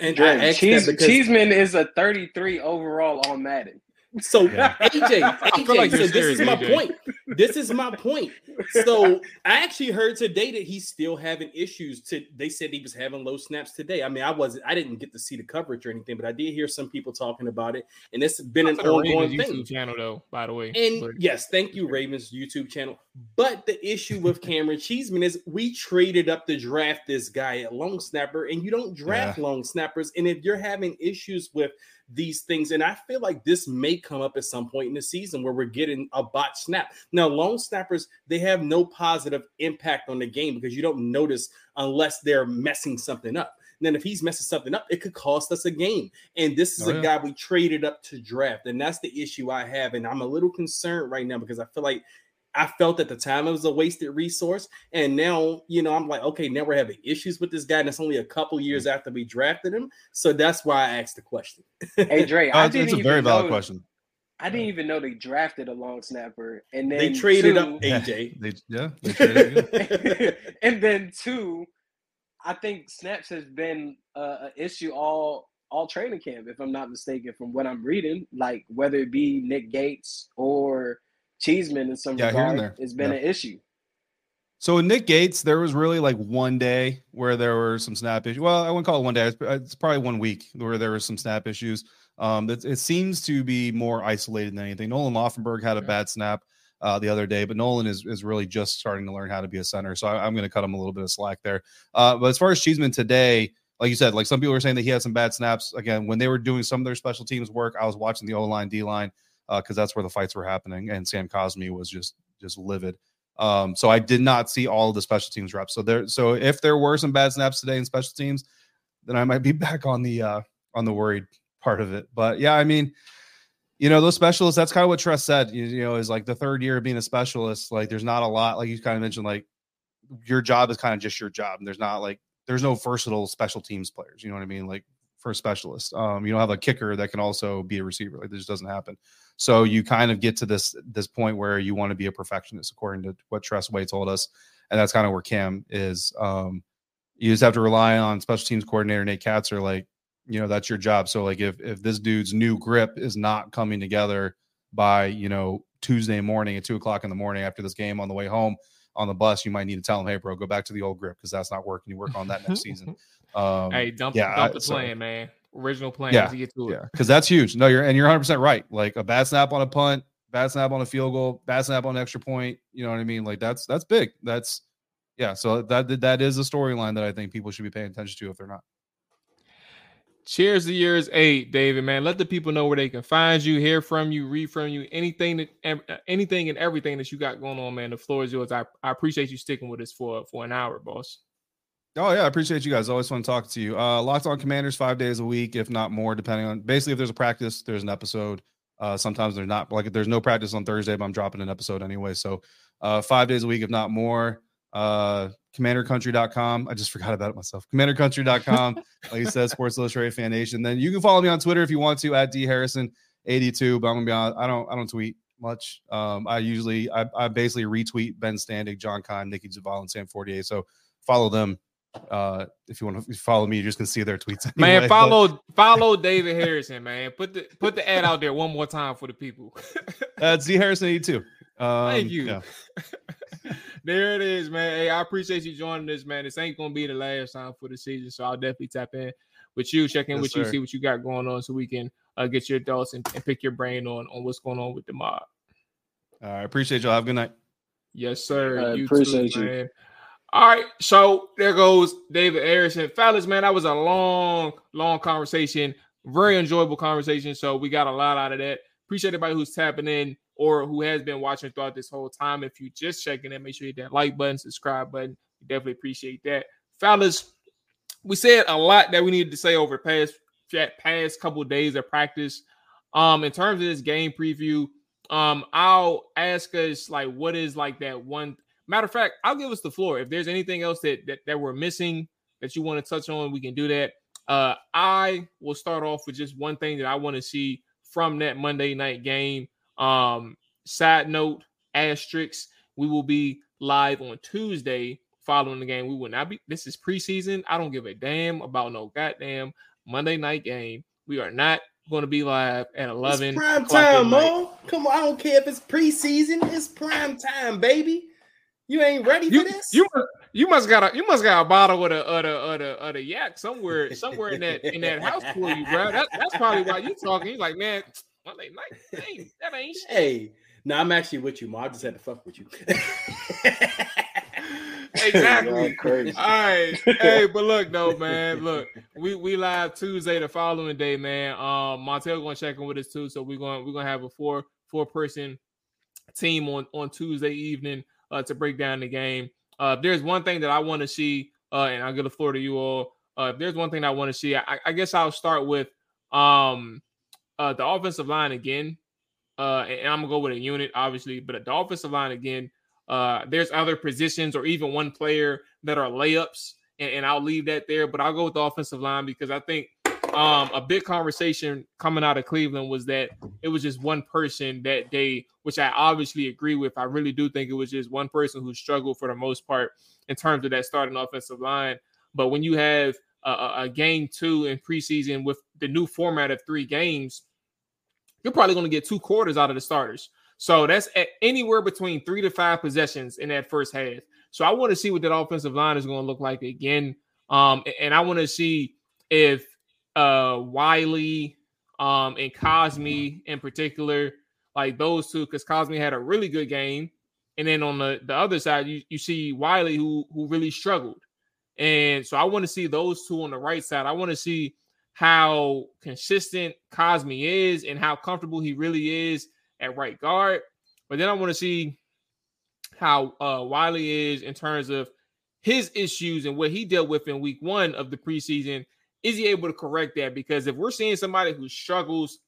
And Cheese, because... Cheeseman is a 33 overall on Madden. So (laughs) yeah. AJ, AJ, like so this is my AJ. point. This is my point. So I actually heard today that he's still having issues. To they said he was having low snaps today. I mean, I wasn't, I didn't get to see the coverage or anything, but I did hear some people talking about it, and it's been an ongoing thing. YouTube channel, though, by the way. And but... yes, thank you, Ravens YouTube channel. But the issue with Cameron Cheeseman is we traded up to draft this guy at long snapper, and you don't draft yeah. long snappers. And if you're having issues with these things. And I feel like this may come up at some point in the season where we're getting a bot snap. Now, long snappers, they have no positive impact on the game because you don't notice unless they're messing something up. And then if he's messing something up, it could cost us a game. And this is oh, a yeah. guy we traded up to draft. And that's the issue I have. And I'm a little concerned right now because I feel like I felt at the time it was a wasted resource. And now, you know, I'm like, okay, now we're having issues with this guy. And it's only a couple years after we drafted him. So that's why I asked the question. hey, Dre, (laughs) I didn't it's a very valid know, question. I didn't even know they drafted a long snapper. And then they traded two, up AJ. (laughs) They, yeah. They (laughs) and then two, I think snaps has been uh, an issue all all training camp, if I'm not mistaken, from what I'm reading. Like whether it be Nick Gates or Cheeseman in some yeah, regard has been yeah. an issue. So with Nick Gates, there was really like one day where there were some snap issues. Well, I wouldn't call it one day. It's, probably one week where there were some snap issues. Um, it, it, seems to be more isolated than anything. Nolan Laufenberg had a bad snap uh, the other day, but Nolan is is really just starting to learn how to be a center. So I, am going to cut him a little bit of slack there. Uh, but as far as Cheeseman today, like you said, like some people were saying that he had some bad snaps. Again, when they were doing some of their special teams work, I was watching the O line, D line because uh, that's where the fights were happening, and Sam Cosmi was just just livid. Um, so I did not see all of the special teams reps. So there, so if there were some bad snaps today in special teams, then I might be (laughs) back on the uh, on the worried part of it. But yeah, I mean, you know, those specialists. That's kind of what Tress said. You, you know, is like the third year of being a specialist. Like, there's not a lot. Like you kind of mentioned, like your job is kind of just your job, and there's not like there's no versatile special teams players. You know what I mean? Like for a specialist, um, you don't have a kicker that can also be a receiver. Like this doesn't happen. So you kind of get to this this point where you want to be a perfectionist, according to what Tress Way told us, and that's kind of where Cam is. Um, you just have to rely on special teams coordinator Nate Kaczor. Like, you know, that's your job. So like, if if this dude's new grip is not coming together by you know Tuesday morning at two o'clock in the morning after this game on the way home on the bus, you might need to tell him, "Hey, bro, go back to the old grip because that's not working. You work on that next season." (laughs) Um, hey, dump, yeah, dump the I, plan, so, man original plan yeah, to get to it. Yeah, because that's huge. No, you're and you're 100 percent right. Like a bad snap on a punt, bad snap on a field goal, bad snap on an extra point. You know what I mean? Like that's that's big. That's yeah. So that that is a storyline that I think people should be paying attention to if they're not. Cheers to years eight, David. Man, let the people know where they can find you, hear from you, read from you, anything that uh, anything and everything that you got going on, man. The floor is yours. I, I appreciate you sticking with us for for an hour, boss. Oh yeah, I appreciate you guys. Always fun talking to you. Uh, locked on commanders five days a week, if not more, depending on basically if there's a practice, there's an episode. Uh, sometimes there's not like if there's no practice on Thursday, but I'm dropping an episode anyway. So uh, five days a week, if not more. Uh, commandercountry.com. I just forgot about it myself. Commandercountry.com. (laughs) like you said, Sports Illustrated Fan Nation. Then you can follow me on Twitter if you want to at D Harrison 82. But I'm gonna be honest, I don't I don't tweet much. Um, I usually I, I basically retweet Ben Standig, John Keim, Nicki Jhabvala, and Sam 48. So follow them. Uh, if you want to follow me, you're just gonna see their tweets. Anyway. Man, follow but, follow David Harrison, man. Put the put the ad out there one more time for the people. (laughs) That's D Harrison 82. Um, Thank you. Yeah. (laughs) there it is, man. Hey, I appreciate you joining us, man. This ain't gonna be the last time for the season, so I'll definitely tap in with you, check in yes, with sir. you, see what you got going on, so we can uh, get your thoughts and, and, pick your brain on on what's going on with the mob. I right, appreciate y'all. Have a good night. Yes, sir. I you appreciate too, you. Man. All right, so there goes David Harrison. Fellas, man, that was a long, long conversation. Very enjoyable conversation. So we got a lot out of that. Appreciate everybody who's tapping in or who has been watching throughout this whole time. If you're just checking in, make sure you hit that like button, subscribe button. We definitely appreciate that. Fellas, we said a lot that we needed to say over the past past couple of days of practice. Um, in terms of this game preview, um, I'll ask us like what is like that one matter of fact, I'll give us the floor. If there's anything else that that, that we're missing that you want to touch on, we can do that. Uh, I will start off with just one thing that I want to see from that Monday night game. Um, side note, asterisks, we will be live on Tuesday following the game. We will not be, this is preseason. I don't give a damn about no goddamn Monday night game. We are not going to be live at 11. It's prime time, Mo. Come on. I don't care if it's preseason. It's prime time, baby. You ain't ready you, for this. You you must got a you must got a bottle of the of the of the, of the yak somewhere somewhere in that in that house for you, bro. That, that's probably why you talking. He's like, man, (tsk) Monday night, hey, that ain't shit. Hey, no, I'm actually with you, Ma. I just had to fuck with you. (laughs) exactly. All right. Hey, but look though, man. Look, we we live Tuesday the following day, man. Um, Montel gonna check in with us too, so we're gonna we're gonna have a four four person team on on Tuesday evening uh, to break down the game. Uh, if there's one thing that I want to see, uh, and I'll give the floor to you all. Uh, if there's one thing I want to see, I, I, guess I'll start with um, uh, the offensive line again. Uh, and, and I'm gonna go with a unit, obviously, but the offensive line again. Uh, there's other positions or even one player that are layups, and, and I'll leave that there. But I'll go with the offensive line because I think um, a big conversation coming out of Cleveland was that it was just one person that day, which I obviously agree with. I really do think it was just one person who struggled for the most part in terms of that starting offensive line. But when you have a, a game two in preseason with the new format of three games, you're probably going to get two quarters out of the starters. So that's anywhere between three to five possessions in that first half. So I want to see what that offensive line is going to look like again. Um, and I want to see if uh Wylie um and Cosmi in particular, like those two, because Cosmi had a really good game. And then on the, the other side, you, you see Wylie who who really struggled. And so I want to see those two on the right side. I want to see how consistent Cosmi is and how comfortable he really is at right guard. But then I want to see how uh, Wylie is in terms of his issues and what he dealt with in week one of the preseason is he able to correct that? Because if we're seeing somebody who struggles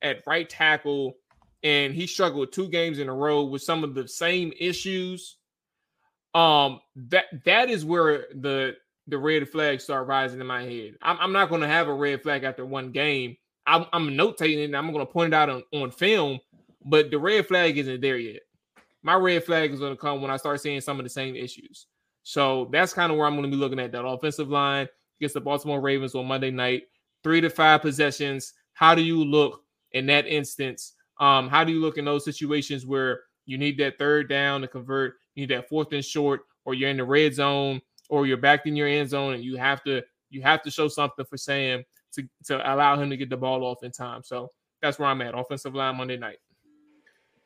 at right tackle and he struggled two games in a row with some of the same issues, um, that that is where the the red flags start rising in my head. I'm, I'm not going to have a red flag after one game. I'm, I'm notating it and I'm going to point it out on, on film, but the red flag isn't there yet. My red flag is going to come when I start seeing some of the same issues. So that's kind of where I'm going to be looking at that offensive line against the Baltimore Ravens on Monday night. Three to five possessions. How do you look in that instance? Um, how do you look in those situations where you need that third down to convert, you need that fourth and short, or you're in the red zone, or you're back in your end zone, and you have to you have to show something for Sam to, to allow him to get the ball off in time. So that's where I'm at. Offensive line Monday night.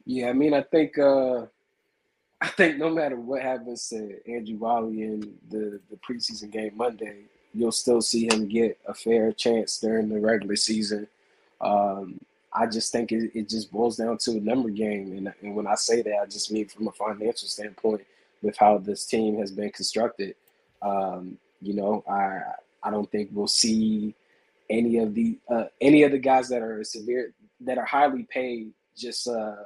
Yeah, I mean, I think uh (laughs) I think no matter what happens to Andrew Wylie in the, the preseason game Monday, you'll still see him get a fair chance during the regular season. Um, I just think it, it just boils down to a number game, and, and when I say that, I just mean from a financial standpoint with how this team has been constructed. Um, you know, I I don't think we'll see any of the uh, any of the guys that are severe that are highly paid just uh,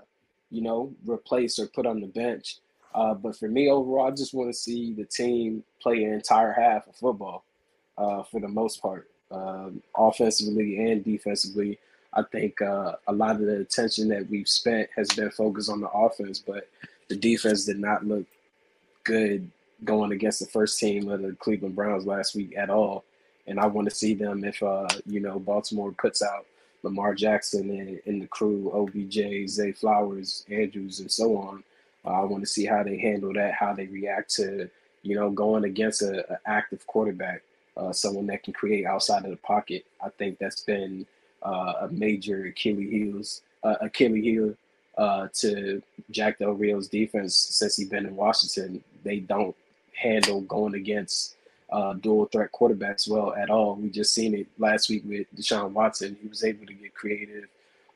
you know replace or put on the bench. Uh, but for me overall, I just want to see the team play an entire half of football uh, for the most part, um, offensively and defensively. I think uh, a lot of the attention that we've spent has been focused on the offense, but the defense did not look good going against the first team of the Cleveland Browns last week at all. And I want to see them if uh, you know Baltimore puts out Lamar Jackson and, and the crew, OBJ, Zay Flowers, Andrews, and so on. Uh, I want to see how they handle that, how they react to you know going against a, a active quarterback, uh, someone that can create outside of the pocket. I think that's been uh, a major Achilles heels, uh, Achilles heel uh, to Jack Del Rio's defense since he's been in Washington. They don't handle going against uh, dual threat quarterbacks well at all. We just seen it last week with Deshaun Watson. He was able to get creative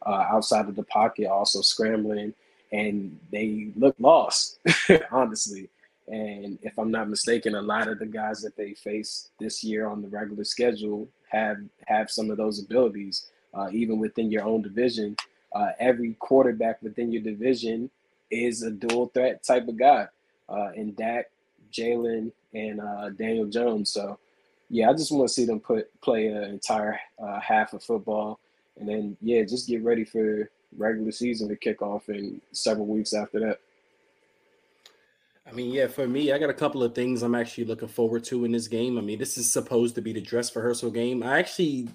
uh, outside of the pocket, also scrambling, and they look lost, (laughs) honestly. And if I'm not mistaken, a lot of the guys that they face this year on the regular schedule have have some of those abilities, uh, even within your own division. Uh, every quarterback within your division is a dual threat type of guy. Uh, and Dak Jalen, and uh, Daniel Jones. So, yeah, I just want to see them put play an entire uh, half of football, and then yeah, just get ready for regular season to kick off in several weeks after that. I mean, yeah, for me, I got a couple of things I'm actually looking forward to in this game. I mean, this is supposed to be the dress rehearsal game. I actually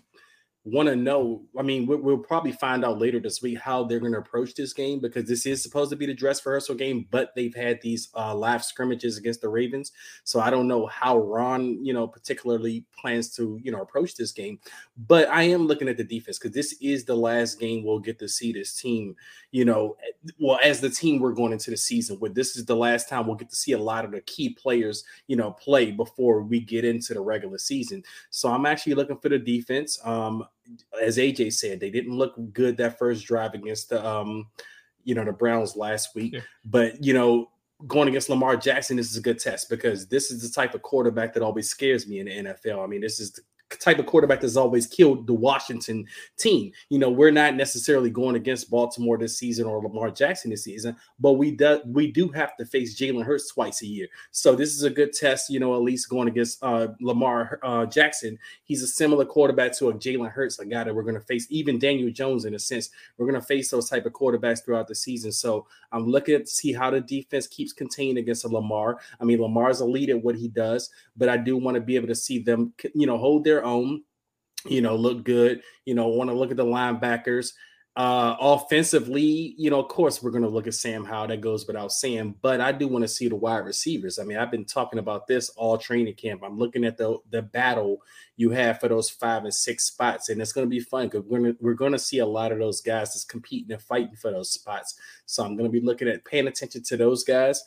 want to know. I mean, we'll, we'll, probably find out later this week how they're going to approach this game because this is supposed to be the dress rehearsal game, but they've had these uh, live scrimmages against the Ravens. So I don't know how Ron, you know, particularly plans to, you know, approach this game. But I am looking at the defense because this is the last game we'll get to see this team, you know, well, as the team we're going into the season with. This is the last time we'll get to see a lot of the key players, you know, play before we get into the regular season. So I'm actually looking for the defense. Um, as AJ said, they didn't look good that first drive against the um, you know, the Browns last week. Yeah. But you know, going against Lamar Jackson, this is a good test because this is the type of quarterback that always scares me in the NFL. I mean, this is the type of quarterback that's always killed the Washington team. You know, we're not necessarily going against Baltimore this season or Lamar Jackson this season, but we do we do have to face Jalen Hurts twice a year. So this is a good test. You know, at least going against uh, Lamar uh, Jackson, he's a similar quarterback to a Jalen Hurts, a guy that we're going to face. Even Daniel Jones, in a sense, we're going to face those type of quarterbacks throughout the season. So I'm looking to see how the defense keeps contained against a Lamar. I mean, Lamar's lead at what he does, but I do want to be able to see them, you know, hold their own, you know, look good. You know, want to look at the linebackers. Uh, offensively, you know, of course, we're going to look at Sam Howell. That goes without saying. But I do want to see the wide receivers. I mean, I've been talking about this all training camp. I'm looking at the the battle you have for those five and six spots, and it's going to be fun because we're gonna, we're going to see a lot of those guys that's competing and fighting for those spots. So I'm going to be looking at paying attention to those guys.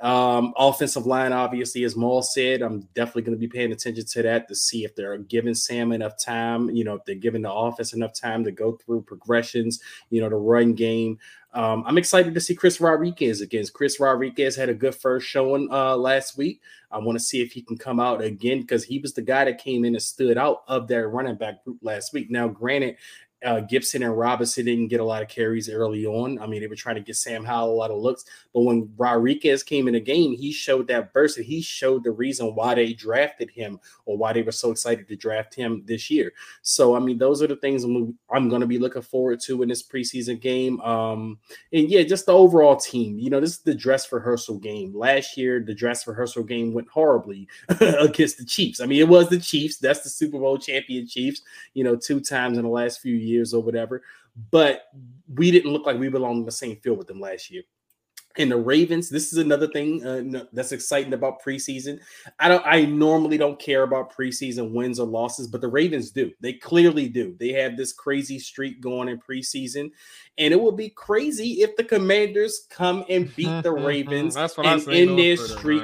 Um, offensive line, obviously, as Mual said, I'm definitely going to be paying attention to that to see if they're giving Sam enough time, you know, if they're giving the offense enough time to go through progressions, you know, the run game. Um, I'm excited to see Chris Rodriguez again. Chris Rodriguez had a good first showing uh, last week. I want to see if he can come out again because he was the guy that came in and stood out of that running back group last week. Now, granted, uh, Gibson and Robinson didn't get a lot of carries early on. I mean, they were trying to get Sam Howell a lot of looks, but when Rodriguez came in the game, he showed that burst and he showed the reason why they drafted him or why they were so excited to draft him this year. So, I mean, those are the things I'm, I'm going to be looking forward to in this preseason game. Um, and yeah, just the overall team. You know, this is the dress rehearsal game. Last year, the dress rehearsal game went horribly (laughs) against the Chiefs. I mean, it was the Chiefs. That's the Super Bowl champion Chiefs. You know, two times in the last few years years or whatever. But we didn't look like we belonged in the same field with them last year. And the Ravens, this is another thing uh, that's exciting about preseason. I don't, I normally don't care about preseason wins or losses, but the Ravens do. They clearly do. They have this crazy streak going in preseason, and it will be crazy if the Commanders come and beat the (laughs) Ravens that's what and I in their streak.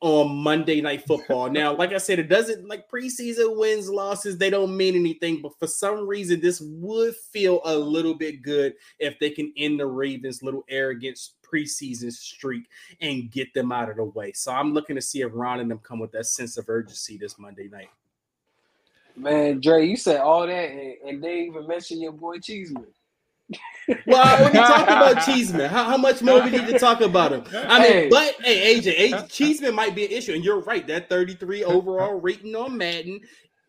On Monday Night Football. (laughs) now, like I said, it doesn't like preseason wins, losses, they don't mean anything. But for some reason, this would feel a little bit good if they can end the Ravens' little arrogance preseason streak and get them out of the way. So I'm looking to see if Ron and them come with that sense of urgency this Monday night. Man, Dre, you said all that and, and they even mentioned your boy Cheeseman. Well, when you talk about (laughs) Cheeseman, how, how much more do we need to talk about him? I mean, hey. but hey, AJ, AJ, Cheeseman might be an issue, and you're right. That 33 overall rating on Madden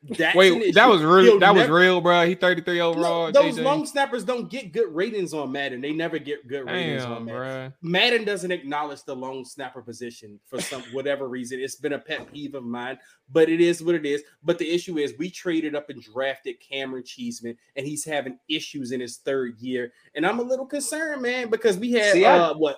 that's Wait, that was real. He'll that never, was real, bro. He 33 overall. No, those JJ. long snappers don't get good ratings on Madden. They never get good ratings Damn, on Madden. Bro. Madden doesn't acknowledge the long snapper position for some whatever reason. It's been a pet peeve of mine, but it is what it is. But the issue is we traded up and drafted Camaron Cheeseman, and he's having issues in his third year. And I'm a little concerned, man, because we had See, uh, I, what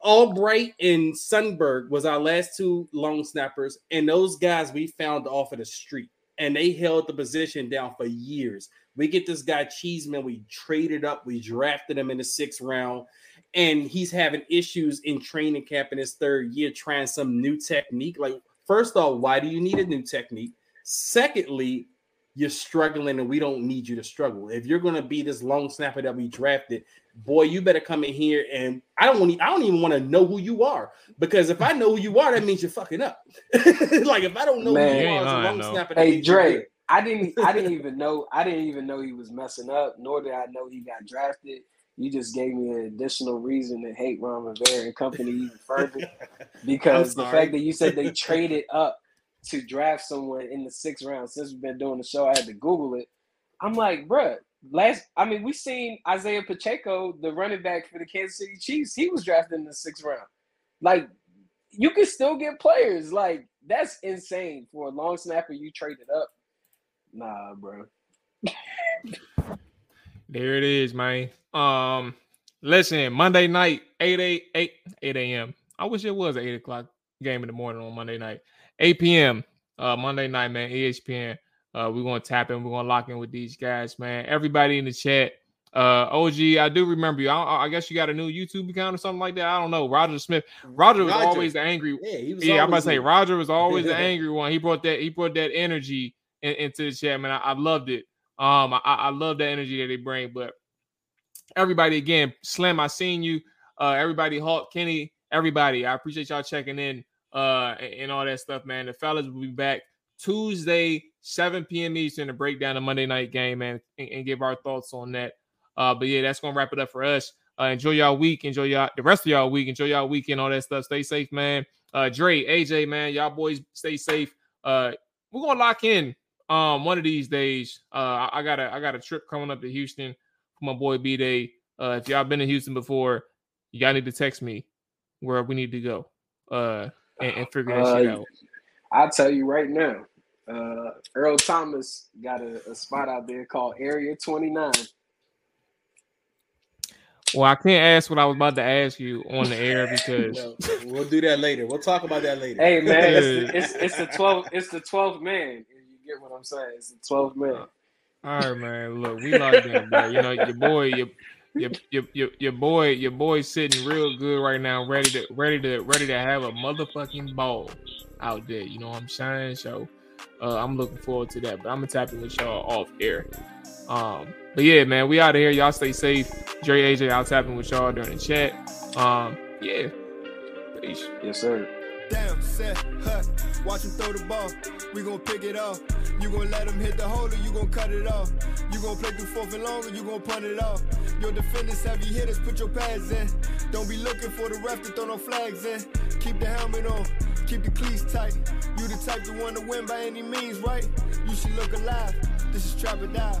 Albright and Sundberg was our last two long snappers, and those guys we found off of the street and they held the position down for years. We get this guy Cheeseman, we traded up, we drafted him in the sixth round, and he's having issues in training camp in his third year trying some new technique. Like, first off, why do you need a new technique? Secondly, you're struggling and we don't need you to struggle. If you're going to be this long snapper that we drafted, boy, you better come in here and I don't want I don't even want to know who you are because if I know who you are, that means you're fucking up. (laughs) like if I don't know Man, who you are as a long snapper, hey Dre, I didn't I didn't (laughs) even know I didn't even know he was messing up, nor did I know he got drafted. You just gave me an additional reason to hate Ron Rivera and company even further (laughs) because the fact that you said they traded up to draft someone in the sixth round. Since we've been doing the show, I had to Google it. I'm like, bruh, last I mean, we seen Isaiah Pacheco, the running back for the Kansas City Chiefs, he was drafted in the sixth round. Like, you can still get players. Like, that's insane for a long snapper you traded up. Nah, bro. (laughs) there it is, man. Um, listen, Monday night, 8 8 8 8 a.m. I wish it was an 8 o'clock game in the morning on Monday night. 8 p.m. Uh, Monday night, man, ESPN. Uh, we're gonna tap in. We're gonna lock in with these guys, man. Everybody in the chat. Uh, OG, I do remember you. I, I, guess you got a new YouTube account or something like that. I don't know. Roger Smith. Roger was Roger. always the angry. Yeah, he was yeah I'm about to say Roger was always the (laughs) angry one. He brought that. He brought that energy in, into the chat, man. I, I loved it. Um, I, I love the energy that they bring. But everybody again, Slim, I seen you. Uh, everybody, Hawk, Kenny, everybody. I appreciate y'all checking in uh, and all that stuff, man. The fellas will be back Tuesday, 7 p.m. Eastern to break down the Monday night game, man, and, and give our thoughts on that. Uh, but yeah, that's gonna wrap it up for us. Uh, enjoy y'all week, enjoy y'all the rest of y'all week, enjoy y'all weekend, all that stuff. Stay safe, man. Uh, Dre, AJ, man, y'all boys stay safe. Uh, we're gonna lock in um one of these days. Uh, I, got a I got a trip coming up to Houston for my boy B Day. Uh, if y'all been to Houston before, y'all need to text me where we need to go. Uh, and, and figure that uh, shit out? I'll tell you right now. Uh, Earl Thomas got a, a spot out there called Area 29. Well, I can't ask what I was about to ask you on the air (laughs) because no, we'll do that later. We'll talk about that later. Hey man, it's, the, (laughs) it's, it's the 12 it's the 12th man. You get what I'm saying? It's the 12th man. Uh, all right, man. Look, we locked in, bro. You know, your boy, your your, your your your boy your boy's sitting real good right now, ready to ready to ready to have a motherfucking ball out there. You know what I'm saying? So uh, I'm looking forward to that. But I'm gonna tap in with y'all off air. Um, but yeah, man, we out of here. Y'all stay safe. Dre AJ, I'll tap in with y'all during the chat. Um, yeah. Peace. Yes, sir down, set, hut. Watch him throw the ball. We gon' pick it off. You gon' let him hit the hole or you gon' cut it off. You gon' play through fourth and long or you gon' punt it off. Your defenders heavy hitters, put your pads in. Don't be looking for the ref to throw no flags in. Keep the helmet on. Keep the cleats tight. You the type to want to win by any means, right? You should look alive. This is Trap or Dive.